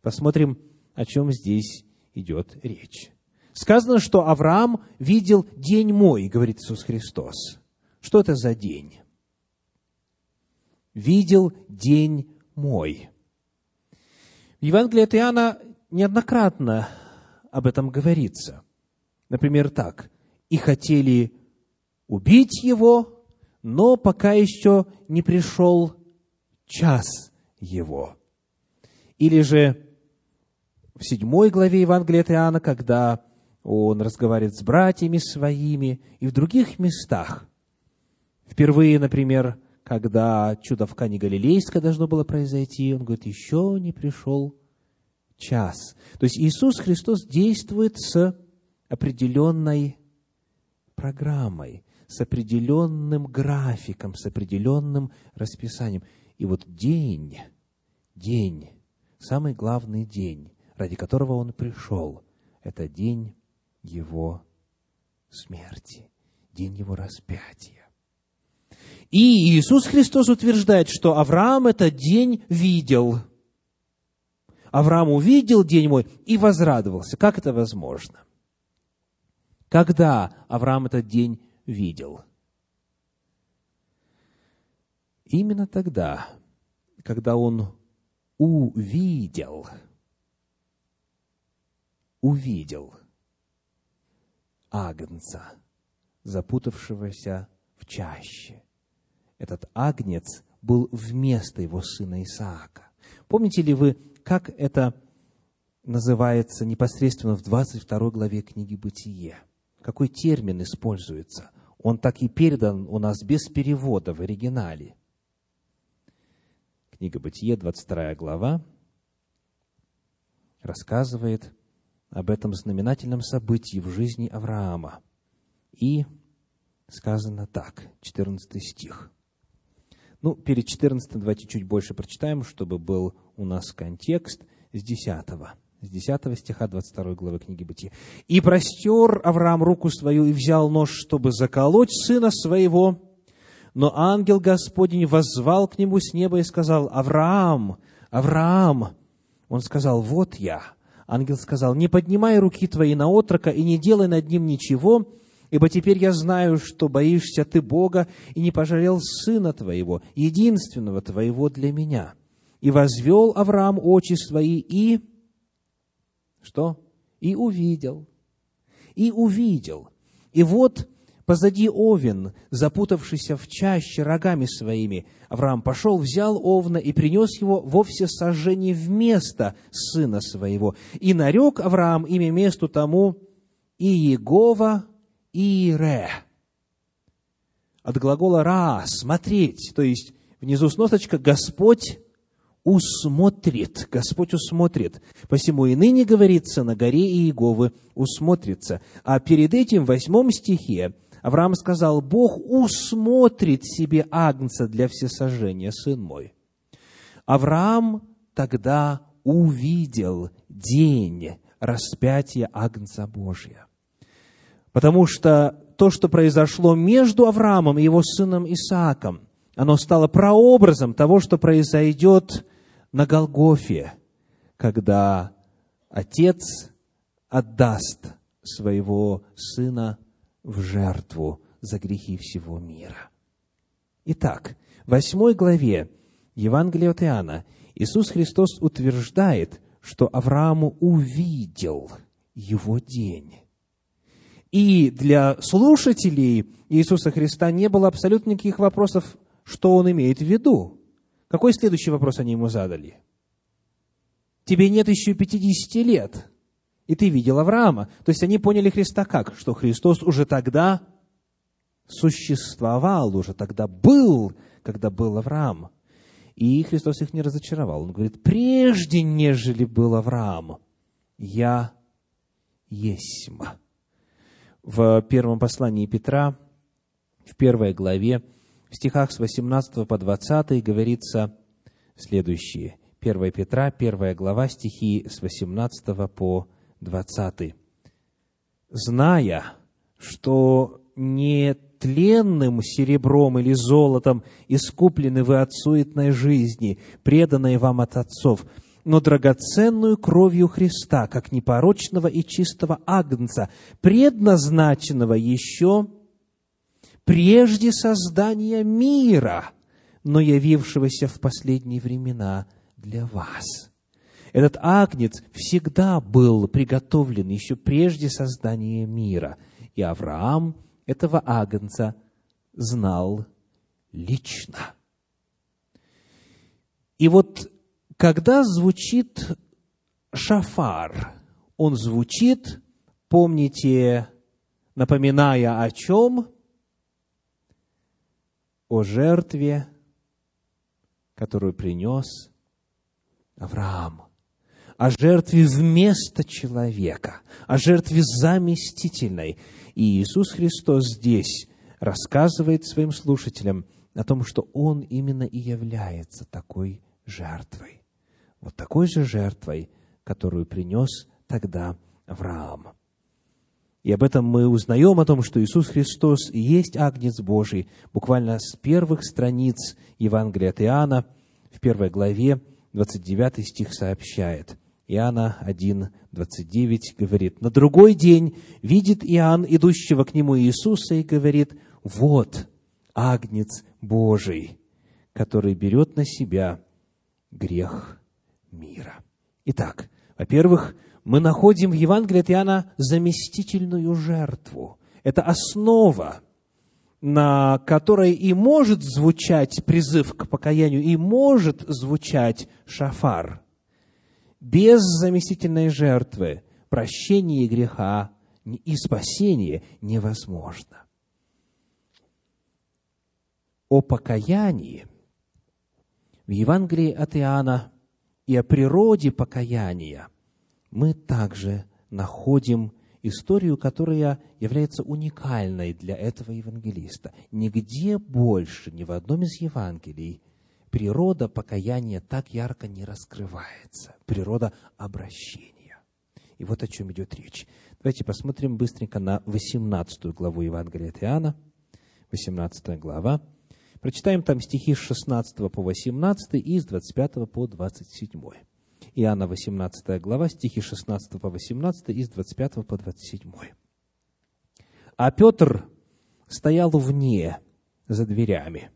посмотрим, о чем здесь идет речь. Сказано, что Авраам видел день мой, говорит Иисус Христос. Что это за день? Видел день мой. В Евангелии от Иоанна неоднократно об этом говорится. Например, так. «И хотели убить его, но пока еще не пришел час его». Или же в седьмой главе Евангелия от Иоанна, когда он разговаривает с братьями своими, и в других местах, Впервые, например, когда чудо в Кане Галилейское должно было произойти, он говорит, еще не пришел час. То есть Иисус Христос действует с определенной программой, с определенным графиком, с определенным расписанием. И вот день, день, самый главный день, ради которого Он пришел, это день Его смерти, день Его распятия. И Иисус Христос утверждает, что Авраам этот день видел. Авраам увидел день мой и возрадовался. Как это возможно? Когда Авраам этот день видел? Именно тогда, когда он увидел, увидел Агнца, запутавшегося в чаще – этот агнец был вместо его сына Исаака. Помните ли вы, как это называется непосредственно в 22 главе книги «Бытие»? Какой термин используется? Он так и передан у нас без перевода в оригинале. Книга «Бытие», 22 глава, рассказывает об этом знаменательном событии в жизни Авраама. И сказано так, 14 стих – ну, перед 14 давайте чуть больше прочитаем, чтобы был у нас контекст с 10 с 10 стиха 22 главы книги Бытия. «И простер Авраам руку свою и взял нож, чтобы заколоть сына своего. Но ангел Господень воззвал к нему с неба и сказал, «Авраам, Авраам!» Он сказал, «Вот я». Ангел сказал, «Не поднимай руки твои на отрока и не делай над ним ничего, Ибо теперь я знаю, что боишься ты Бога и не пожалел сына твоего, единственного твоего для меня. И возвел Авраам очи свои и... Что? И увидел. И увидел. И вот позади овен, запутавшийся в чаще рогами своими, Авраам пошел, взял овна и принес его во всесожжение вместо сына своего. И нарек Авраам имя месту тому и Иегова Ире. От глагола «ра» – «смотреть», то есть внизу сносочка «Господь усмотрит», Господь усмотрит. Посему и ныне говорится на горе Иеговы усмотрится. А перед этим в восьмом стихе Авраам сказал, Бог усмотрит себе агнца для всесожжения, сын мой. Авраам тогда увидел день распятия Агнца Божия. Потому что то, что произошло между Авраамом и его сыном Исааком, оно стало прообразом того, что произойдет на Голгофе, когда отец отдаст своего сына в жертву за грехи всего мира. Итак, в восьмой главе Евангелия от Иоанна Иисус Христос утверждает, что Аврааму увидел его день. И для слушателей Иисуса Христа не было абсолютно никаких вопросов, что он имеет в виду. Какой следующий вопрос они ему задали? Тебе нет еще 50 лет, и ты видел Авраама. То есть они поняли Христа как? Что Христос уже тогда существовал, уже тогда был, когда был Авраам. И Христос их не разочаровал. Он говорит, прежде, нежели был Авраам, я есмь в первом послании Петра, в первой главе, в стихах с 18 по 20 говорится следующее. 1 Петра, 1 глава, стихи с 18 по 20. «Зная, что не тленным серебром или золотом искуплены вы от суетной жизни, преданной вам от отцов, но драгоценную кровью Христа, как непорочного и чистого агнца, предназначенного еще прежде создания мира, но явившегося в последние времена для вас. Этот агнец всегда был приготовлен еще прежде создания мира, и Авраам этого агнца знал лично. И вот когда звучит шафар, он звучит, помните, напоминая о чем? О жертве, которую принес Авраам, о жертве вместо человека, о жертве заместительной. И Иисус Христос здесь рассказывает своим слушателям о том, что Он именно и является такой жертвой вот такой же жертвой, которую принес тогда Авраам. И об этом мы узнаем о том, что Иисус Христос есть Агнец Божий, буквально с первых страниц Евангелия от Иоанна, в первой главе, 29 стих сообщает. Иоанна 1, 29 говорит, «На другой день видит Иоанн, идущего к нему Иисуса, и говорит, вот Агнец Божий, который берет на себя грех мира. Итак, во-первых, мы находим в Евангелии от Иоанна заместительную жертву. Это основа, на которой и может звучать призыв к покаянию, и может звучать шафар. Без заместительной жертвы прощение греха и спасение невозможно. О покаянии в Евангелии от Иоанна и о природе покаяния, мы также находим историю, которая является уникальной для этого евангелиста. Нигде больше, ни в одном из Евангелий, природа покаяния так ярко не раскрывается. Природа обращения. И вот о чем идет речь. Давайте посмотрим быстренько на 18 главу Евангелия от Иоанна. 18 глава. Прочитаем там стихи с 16 по 18 и с 25 по 27. Иоанна 18 глава, стихи 16 по 18 и с 25 по 27. а Петр стоял вне, за дверями.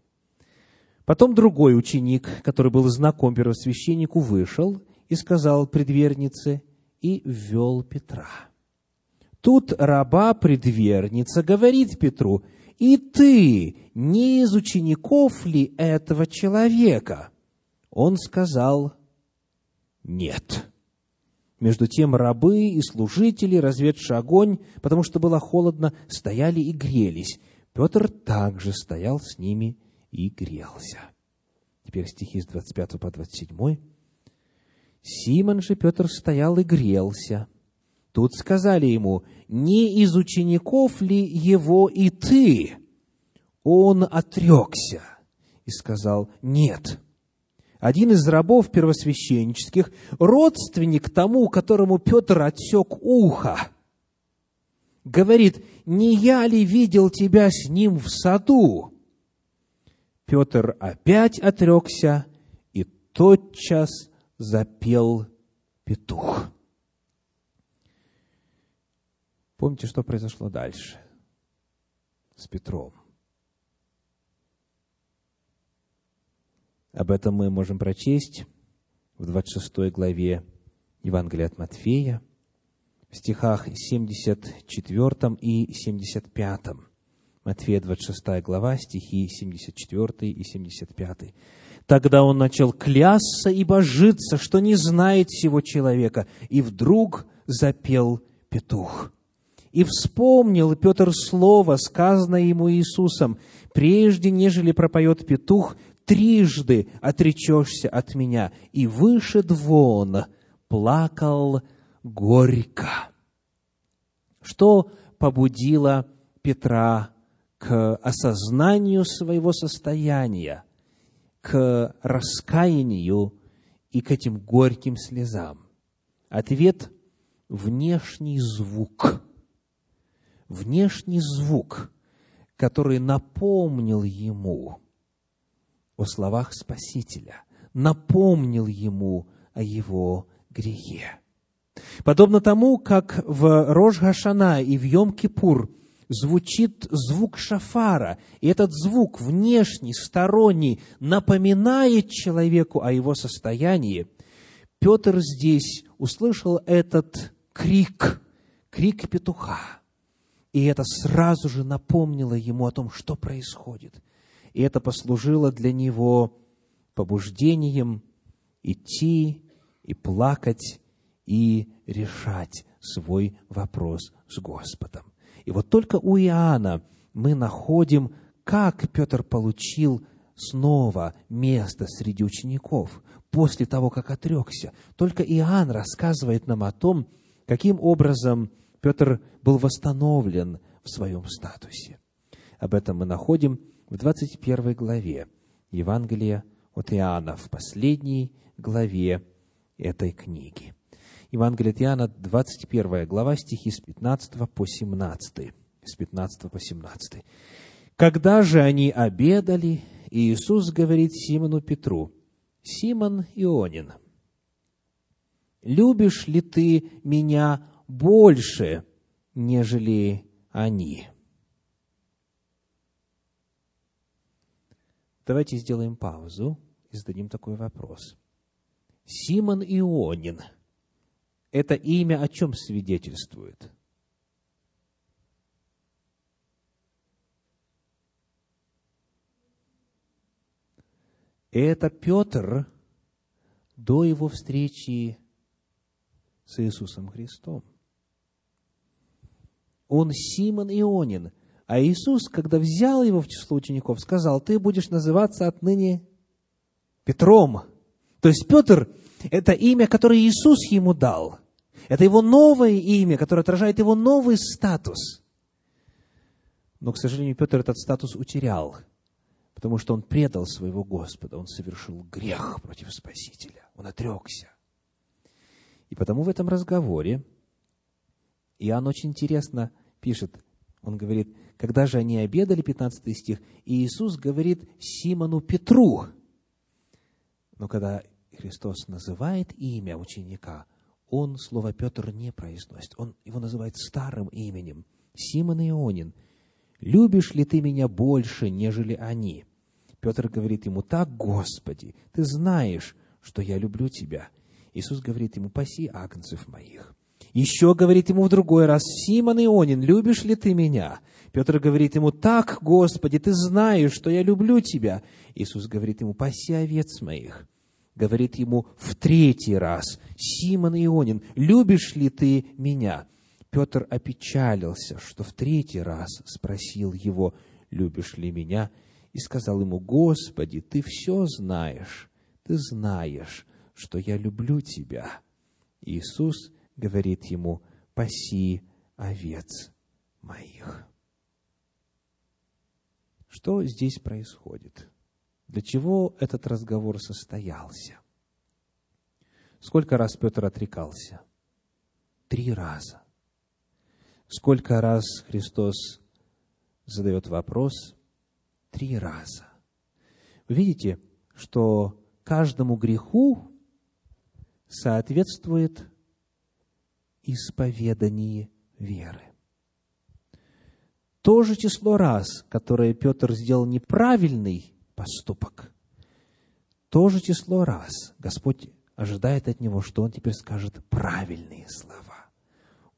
Потом другой ученик, который был знаком первосвященнику, вышел и сказал предвернице, и ввел Петра. Тут раба-предверница говорит Петру, «И ты не из учеников ли этого человека?» Он сказал, «Нет». Между тем рабы и служители, разведшие огонь, потому что было холодно, стояли и грелись. Петр также стоял с ними и грелся. Теперь стихи с 25 по 27. Симон же Петр стоял и грелся. Тут сказали ему, не из учеников ли его и ты? Он отрекся и сказал, нет. Один из рабов первосвященнических, родственник тому, которому Петр отсек ухо, говорит, не я ли видел тебя с ним в саду? Петр опять отрекся, и тотчас запел петух. Помните, что произошло дальше с Петром? Об этом мы можем прочесть в 26 главе Евангелия от Матфея, в стихах 74 и 75. Матфея 26 глава, стихи 74 и 75. Тогда он начал клясться и божиться, что не знает всего человека, и вдруг запел петух. И вспомнил Петр слово, сказанное ему Иисусом, «Прежде, нежели пропоет петух, трижды отречешься от меня». И вышед вон, плакал горько. Что побудило Петра к осознанию своего состояния, к раскаянию и к этим горьким слезам? Ответ – внешний звук. Внешний звук, который напомнил ему о словах Спасителя, напомнил ему о его грехе. Подобно тому, как в Рож Гашана и в Йом-Кипур звучит звук шафара, и этот звук внешний, сторонний, напоминает человеку о его состоянии, Петр здесь услышал этот крик, крик петуха. И это сразу же напомнило ему о том, что происходит. И это послужило для него побуждением идти и плакать и решать свой вопрос с Господом. И вот только у Иоанна мы находим, как Петр получил снова место среди учеников после того, как отрекся. Только Иоанн рассказывает нам о том, каким образом Петр был восстановлен в своем статусе. Об этом мы находим в 21 главе Евангелия от Иоанна, в последней главе этой книги. Евангелие от Иоанна, 21 глава, стихи с 15 по 17. С 15 по 17. «Когда же они обедали, Иисус говорит Симону Петру, «Симон Ионин, любишь ли ты меня больше, нежели они?» Давайте сделаем паузу и зададим такой вопрос. Симон Ионин – это имя о чем свидетельствует? Это Петр до его встречи с Иисусом Христом. Он Симон Ионин. А Иисус, когда взял его в число учеников, сказал, ты будешь называться отныне Петром. То есть Петр – это имя, которое Иисус ему дал – это его новое имя, которое отражает его новый статус. Но, к сожалению, Петр этот статус утерял, потому что он предал своего Господа, он совершил грех против Спасителя, он отрекся. И потому в этом разговоре Иоанн очень интересно пишет, он говорит, когда же они обедали, 15 стих, и Иисус говорит Симону Петру. Но когда Христос называет имя ученика, он слово Петр не произносит. Он его называет старым именем. Симон Ионин, любишь ли ты меня больше, нежели они? Петр говорит ему, так, Господи, ты знаешь, что я люблю тебя. Иисус говорит ему, паси агнцев моих. Еще говорит ему в другой раз, Симон Ионин, любишь ли ты меня? Петр говорит ему, так, Господи, ты знаешь, что я люблю тебя. Иисус говорит ему, паси овец моих. Говорит ему в третий раз, Симон Ионин, любишь ли ты меня? Петр опечалился, что в третий раз спросил его, любишь ли меня? И сказал ему, Господи, ты все знаешь, ты знаешь, что я люблю тебя. Иисус говорит ему, паси овец моих. Что здесь происходит? Для чего этот разговор состоялся? Сколько раз Петр отрекался? Три раза. Сколько раз Христос задает вопрос? Три раза. Вы видите, что каждому греху соответствует исповедание веры. То же число раз, которое Петр сделал неправильный поступок, то же число раз Господь ожидает от него, что он теперь скажет правильные слова.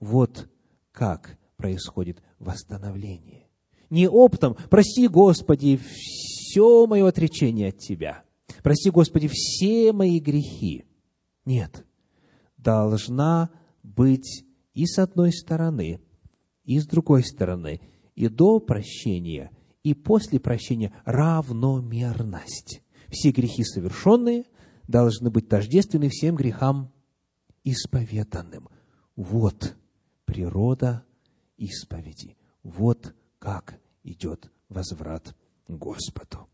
Вот как происходит восстановление. Не оптом, прости, Господи, все мое отречение от Тебя. Прости, Господи, все мои грехи. Нет, должна быть и с одной стороны, и с другой стороны, и до прощения, и после прощения равномерность. Все грехи совершенные должны быть тождественны всем грехам исповеданным. Вот природа исповеди. Вот как идет возврат Господу.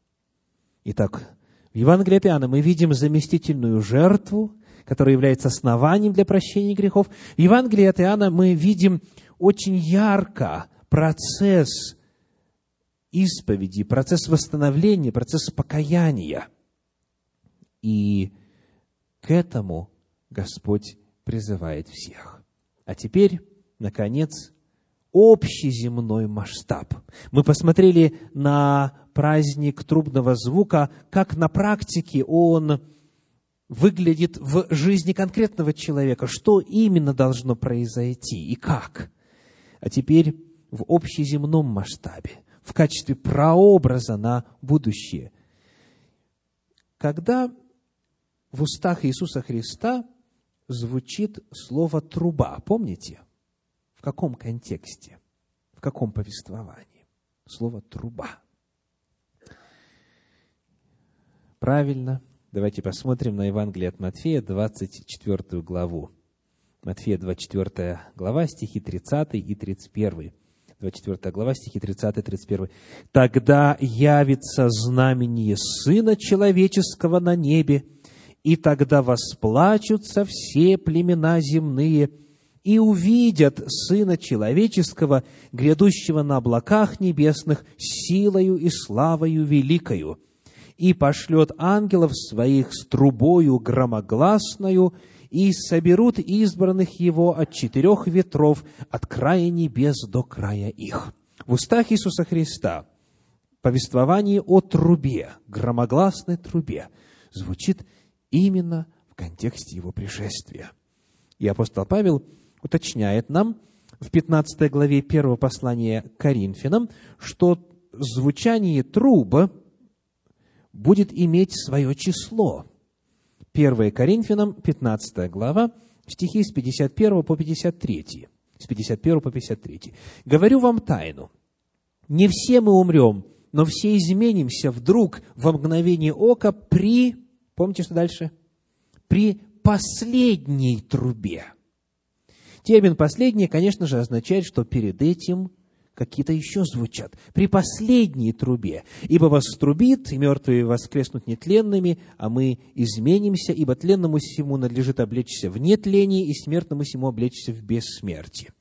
Итак, в Евангелии от Иоанна мы видим заместительную жертву, которая является основанием для прощения грехов. В Евангелии от Иоанна мы видим очень ярко процесс исповеди, процесс восстановления, процесс покаяния. И к этому Господь призывает всех. А теперь, наконец, общий земной масштаб. Мы посмотрели на праздник трубного звука, как на практике он выглядит в жизни конкретного человека, что именно должно произойти и как. А теперь в общеземном масштабе, в качестве прообраза на будущее. Когда в устах Иисуса Христа звучит слово «труба», помните? В каком контексте? В каком повествовании? Слово «труба». Правильно. Давайте посмотрим на Евангелие от Матфея, 24 главу. Матфея, 24 глава, стихи 30 и 31. 24 глава, стихи 30 и 31. «Тогда явится знамение Сына Человеческого на небе, и тогда восплачутся все племена земные, и увидят Сына Человеческого, грядущего на облаках небесных, силою и славою великою, и пошлет ангелов своих с трубою громогласною, и соберут избранных его от четырех ветров, от края небес до края их». В устах Иисуса Христа повествование о трубе, громогласной трубе, звучит именно в контексте его пришествия. И апостол Павел уточняет нам в 15 главе 1 послания к Коринфянам, что звучание труба будет иметь свое число – 1 Коринфянам, 15 глава, стихи с 51 по 53. С 51 по 53. «Говорю вам тайну. Не все мы умрем, но все изменимся вдруг во мгновение ока при...» Помните, что дальше? «При последней трубе». Термин «последний», конечно же, означает, что перед этим какие-то еще звучат. При последней трубе. Ибо вострубит, и мертвые воскреснут нетленными, а мы изменимся, ибо тленному всему надлежит облечься в нетлении, и смертному всему облечься в бессмертие.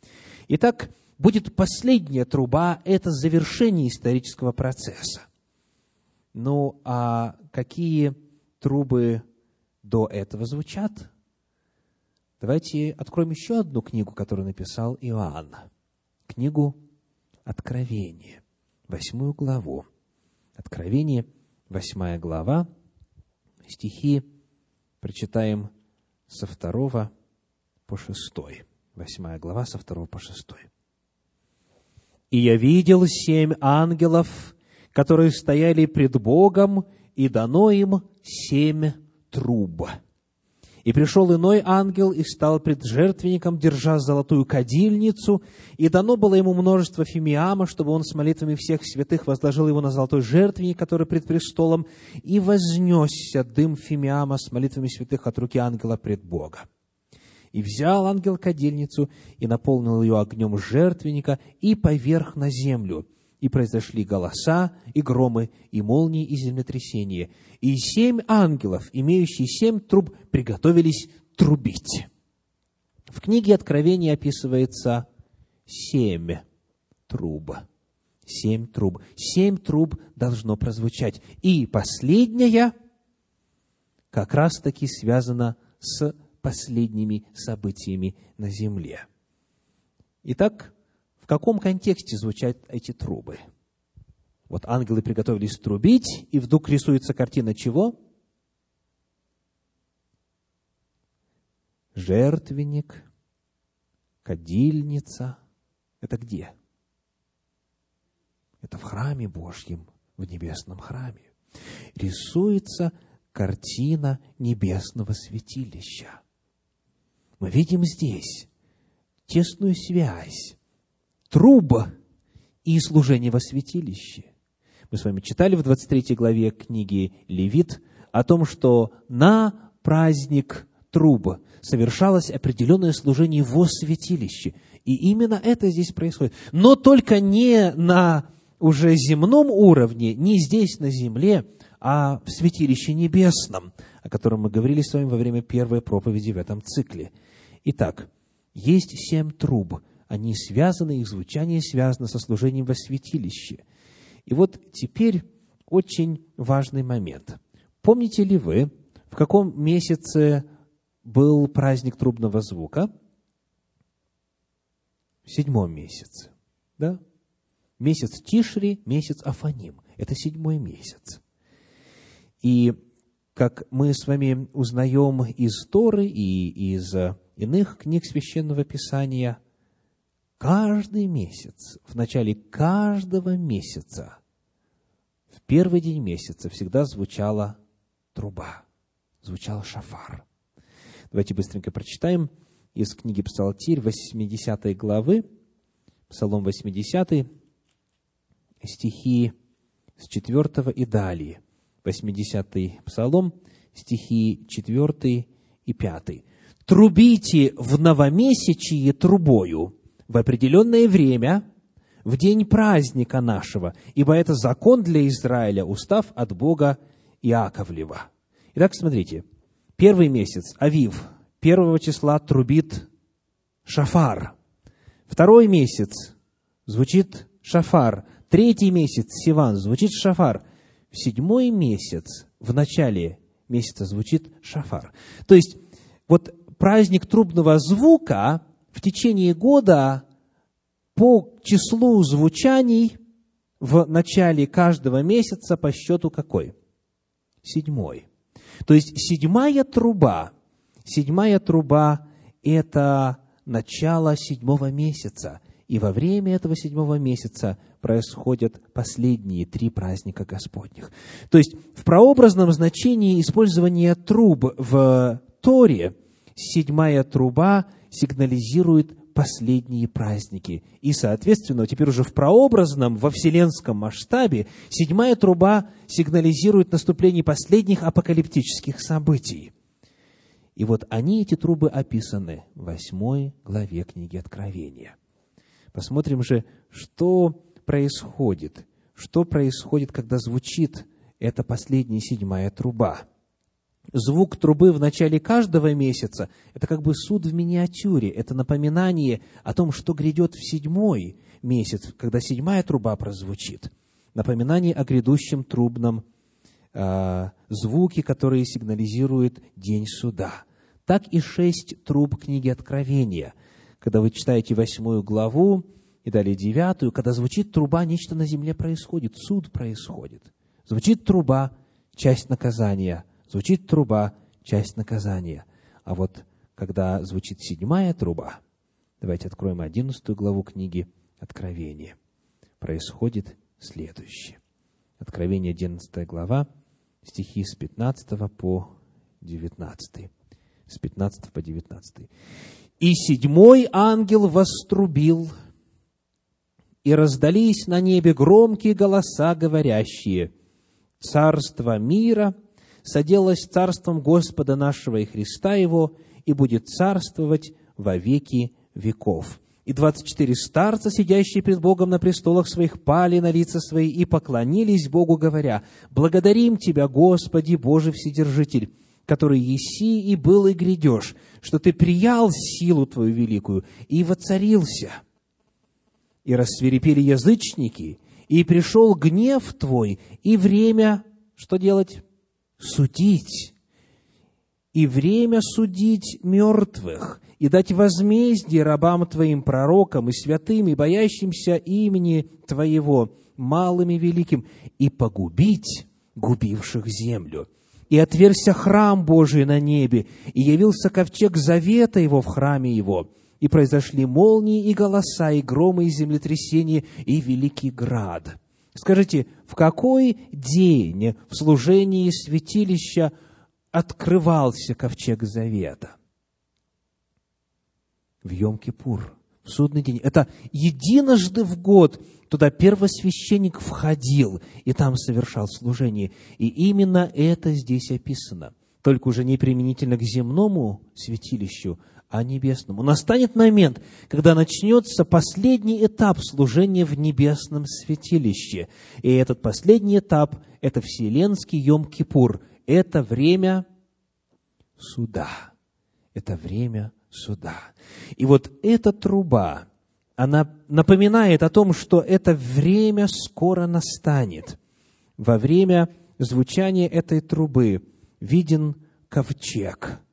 Итак, будет последняя труба – это завершение исторического процесса. Ну, а какие трубы до этого звучат? Давайте откроем еще одну книгу, которую написал Иоанн. Книгу Откровение, восьмую главу. Откровение, восьмая глава, стихи прочитаем со второго по шестой. Восьмая глава со второго по шестой. «И я видел семь ангелов, которые стояли пред Богом, и дано им семь труб. И пришел иной ангел и стал пред жертвенником, держа золотую кадильницу, и дано было ему множество фимиама, чтобы он с молитвами всех святых возложил его на золотой жертвенник, который пред престолом, и вознесся дым фимиама с молитвами святых от руки ангела пред Бога. И взял ангел кадильницу и наполнил ее огнем жертвенника и поверх на землю – и произошли голоса, и громы, и молнии, и землетрясения. И семь ангелов, имеющие семь труб, приготовились трубить. В книге Откровения описывается семь труб. Семь труб. Семь труб должно прозвучать. И последняя как раз-таки связана с последними событиями на земле. Итак, каком контексте звучат эти трубы? Вот ангелы приготовились трубить, и вдруг рисуется картина чего? Жертвенник, кадильница. Это где? Это в храме Божьем, в небесном храме. Рисуется картина небесного святилища. Мы видим здесь тесную связь труба и служение во святилище. Мы с вами читали в 23 главе книги Левит о том, что на праздник труба совершалось определенное служение во святилище. И именно это здесь происходит. Но только не на уже земном уровне, не здесь, на земле, а в святилище небесном, о котором мы говорили с вами во время первой проповеди в этом цикле. Итак, есть семь труб – они связаны, их звучание связано со служением во святилище. И вот теперь очень важный момент. Помните ли вы, в каком месяце был праздник трубного звука? В седьмом месяце. Да? Месяц Тишри, месяц Афаним. Это седьмой месяц. И как мы с вами узнаем из Торы и из иных книг Священного Писания – каждый месяц, в начале каждого месяца, в первый день месяца всегда звучала труба, звучал шафар. Давайте быстренько прочитаем из книги Псалтирь 80 главы, Псалом 80, стихи с 4 и далее. 80 Псалом, стихи 4 и 5. «Трубите в новомесячие трубою, в определенное время, в день праздника нашего, ибо это закон для Израиля, устав от Бога Иаковлева. Итак, смотрите, первый месяц, Авив, первого числа трубит шафар. Второй месяц звучит шафар. Третий месяц, Сиван, звучит шафар. В седьмой месяц, в начале месяца звучит шафар. То есть, вот праздник трубного звука в течение года по числу звучаний в начале каждого месяца по счету какой? Седьмой. То есть седьмая труба, седьмая труба – это начало седьмого месяца. И во время этого седьмого месяца происходят последние три праздника Господних. То есть в прообразном значении использования труб в Торе седьмая труба сигнализирует последние праздники. И, соответственно, теперь уже в прообразном, во вселенском масштабе, седьмая труба сигнализирует наступление последних апокалиптических событий. И вот они, эти трубы, описаны в восьмой главе книги Откровения. Посмотрим же, что происходит, что происходит, когда звучит эта последняя седьмая труба – звук трубы в начале каждого месяца – это как бы суд в миниатюре, это напоминание о том, что грядет в седьмой месяц, когда седьмая труба прозвучит. Напоминание о грядущем трубном э, звуке, который сигнализирует день суда. Так и шесть труб книги Откровения. Когда вы читаете восьмую главу, И далее девятую, когда звучит труба, нечто на земле происходит, суд происходит. Звучит труба, часть наказания. Звучит труба, часть наказания. А вот когда звучит седьмая труба, давайте откроем одиннадцатую главу книги Откровения, происходит следующее. Откровение, одиннадцатая глава, стихи с 15 по 19. С 15 по 19. «И седьмой ангел вострубил, и раздались на небе громкие голоса, говорящие, «Царство мира соделалось царством Господа нашего и Христа Его, и будет царствовать во веки веков». И двадцать четыре старца, сидящие пред Богом на престолах своих, пали на лица свои и поклонились Богу, говоря, «Благодарим Тебя, Господи, Боже Вседержитель, который еси и был и грядешь, что Ты приял силу Твою великую и воцарился» и рассверепели язычники, и пришел гнев Твой, и время, что делать? Судить. И время судить мертвых, и дать возмездие рабам Твоим пророкам и святым, и боящимся имени Твоего, малым и великим, и погубить губивших землю. И отверся храм Божий на небе, и явился ковчег завета его в храме его, и произошли молнии и голоса, и громы, и землетрясения, и великий град. Скажите, в какой день в служении святилища открывался ковчег завета? В Йом-Кипур, в судный день. Это единожды в год туда первосвященник входил и там совершал служение. И именно это здесь описано. Только уже не применительно к земному святилищу, а небесному. Настанет момент, когда начнется последний этап служения в небесном святилище. И этот последний этап – это Вселенский Йом-Кипур. Это время суда. Это время суда. И вот эта труба, она напоминает о том, что это время скоро настанет. Во время звучания этой трубы виден ковчег –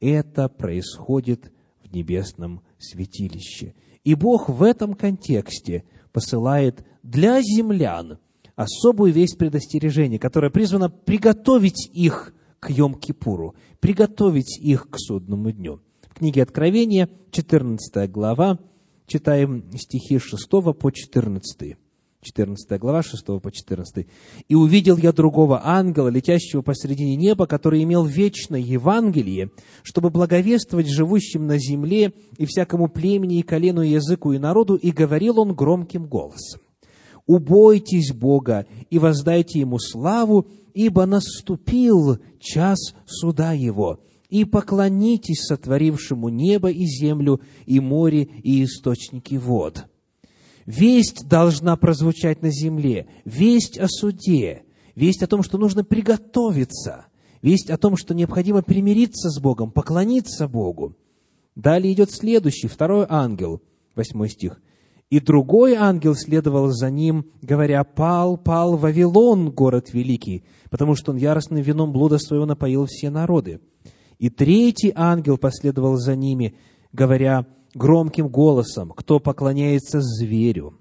это происходит в небесном святилище. И Бог в этом контексте посылает для землян особую весть предостережения, которая призвана приготовить их к Йом-Кипуру, приготовить их к судному дню. В книге Откровения, 14 глава, читаем стихи 6 по 14. 14 глава, 6 по 14. «И увидел я другого ангела, летящего посредине неба, который имел вечное Евангелие, чтобы благовествовать живущим на земле и всякому племени, и колену, и языку, и народу, и говорил он громким голосом. «Убойтесь Бога и воздайте Ему славу, ибо наступил час суда Его, и поклонитесь сотворившему небо и землю, и море, и источники вод» Весть должна прозвучать на земле, весть о суде, весть о том, что нужно приготовиться, весть о том, что необходимо примириться с Богом, поклониться Богу. Далее идет следующий, второй ангел, восьмой стих. «И другой ангел следовал за ним, говоря, «Пал, пал Вавилон, город великий, потому что он яростным вином блуда своего напоил все народы». И третий ангел последовал за ними, говоря, громким голосом, кто поклоняется зверю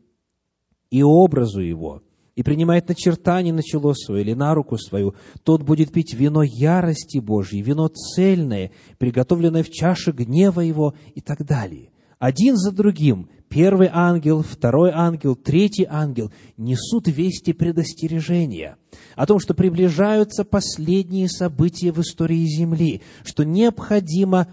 и образу его, и принимает начертание на чело свое или на руку свою, тот будет пить вино ярости Божьей, вино цельное, приготовленное в чаше гнева его и так далее. Один за другим первый ангел, второй ангел, третий ангел несут вести предостережения о том, что приближаются последние события в истории Земли, что необходимо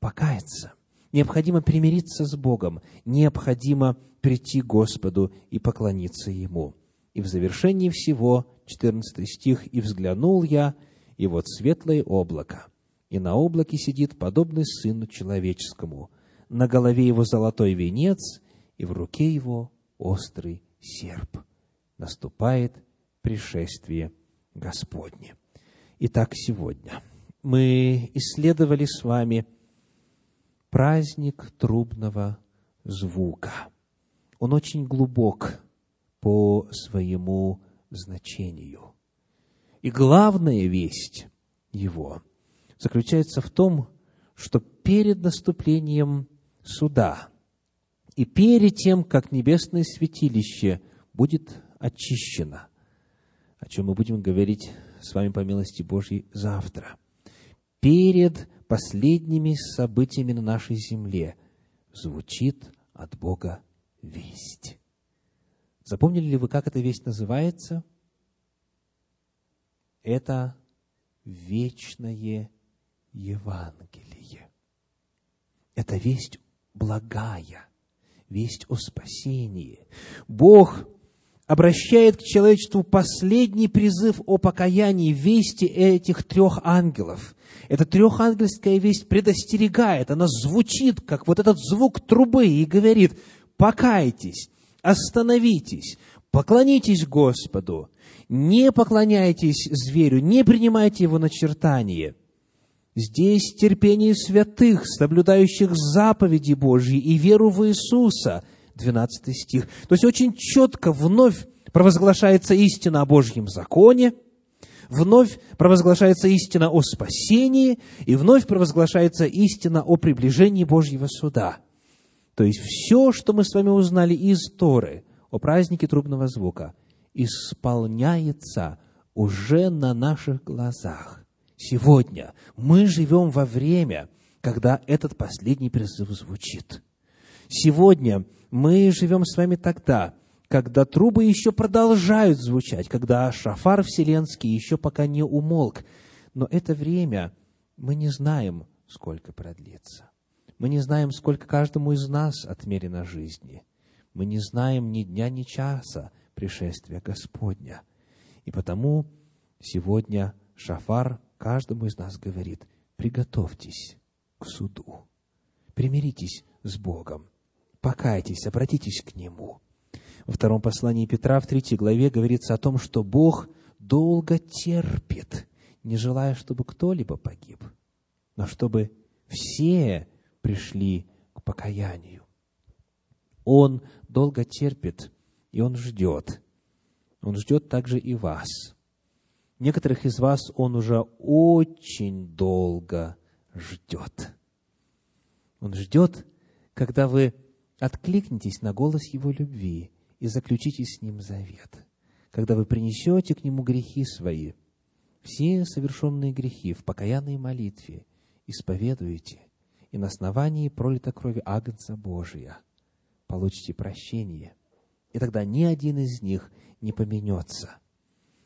покаяться – Необходимо примириться с Богом, необходимо прийти к Господу и поклониться Ему. И в завершении всего, 14 стих, «И взглянул я, и вот светлое облако, и на облаке сидит подобный Сыну Человеческому, на голове его золотой венец, и в руке его острый серп». Наступает пришествие Господне. Итак, сегодня мы исследовали с вами – праздник трубного звука. Он очень глубок по своему значению. И главная весть его заключается в том, что перед наступлением суда И перед тем, как небесное святилище будет очищено, о чем мы будем говорить с вами по милости Божьей завтра, перед последними событиями на нашей земле звучит от Бога весть. Запомнили ли вы, как эта весть называется? Это вечное Евангелие. Это весть благая, весть о спасении. Бог обращает к человечеству последний призыв о покаянии вести этих трех ангелов. Эта трехангельская весть предостерегает, она звучит, как вот этот звук трубы, и говорит, покайтесь, остановитесь, поклонитесь Господу, не поклоняйтесь зверю, не принимайте его начертание. Здесь терпение святых, соблюдающих заповеди Божьи и веру в Иисуса. 12 стих. То есть очень четко вновь провозглашается истина о Божьем законе, вновь провозглашается истина о спасении, и вновь провозглашается истина о приближении Божьего суда. То есть все, что мы с вами узнали из Торы о празднике трубного звука, исполняется уже на наших глазах. Сегодня мы живем во время, когда этот последний призыв звучит. Сегодня мы живем с вами тогда, когда трубы еще продолжают звучать, когда шафар вселенский еще пока не умолк. Но это время мы не знаем, сколько продлится. Мы не знаем, сколько каждому из нас отмерено жизни. Мы не знаем ни дня, ни часа, пришествия Господня. И потому сегодня Шафар каждому из нас говорит, приготовьтесь к суду, примиритесь с Богом, покайтесь, обратитесь к Нему. Во втором послании Петра, в третьей главе, говорится о том, что Бог долго терпит, не желая, чтобы кто-либо погиб, но чтобы все пришли к покаянию. Он долго терпит, и Он ждет. Он ждет также и вас. Некоторых из вас Он уже очень долго ждет. Он ждет, когда вы откликнетесь на голос Его любви и заключите с Ним завет. Когда вы принесете к Нему грехи свои, все совершенные грехи в покаянной молитве исповедуете, и на основании пролитой крови Агнца Божия получите прощение – и тогда ни один из них не поменется.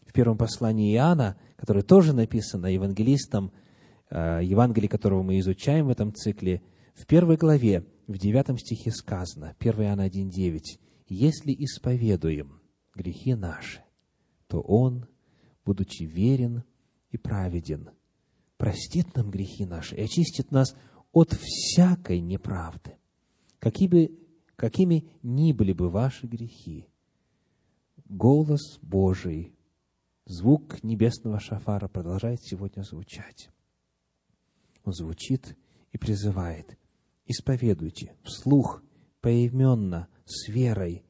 В первом послании Иоанна, которое тоже написано евангелистом, э, Евангелие, которого мы изучаем в этом цикле, в первой главе, в девятом стихе сказано, 1 Иоанна 1,9, «Если исповедуем грехи наши, то Он, будучи верен и праведен, простит нам грехи наши и очистит нас от всякой неправды. Какие бы какими ни были бы ваши грехи, голос Божий, звук небесного шафара продолжает сегодня звучать. Он звучит и призывает, исповедуйте вслух, поименно, с верой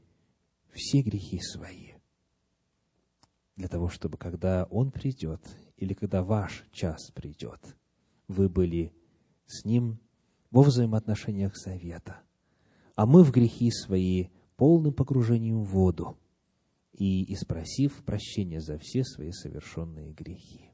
все грехи свои, для того, чтобы когда Он придет, или когда ваш час придет, вы были с Ним во взаимоотношениях завета, а мы в грехи свои полным погружением в воду и испросив прощения за все свои совершенные грехи.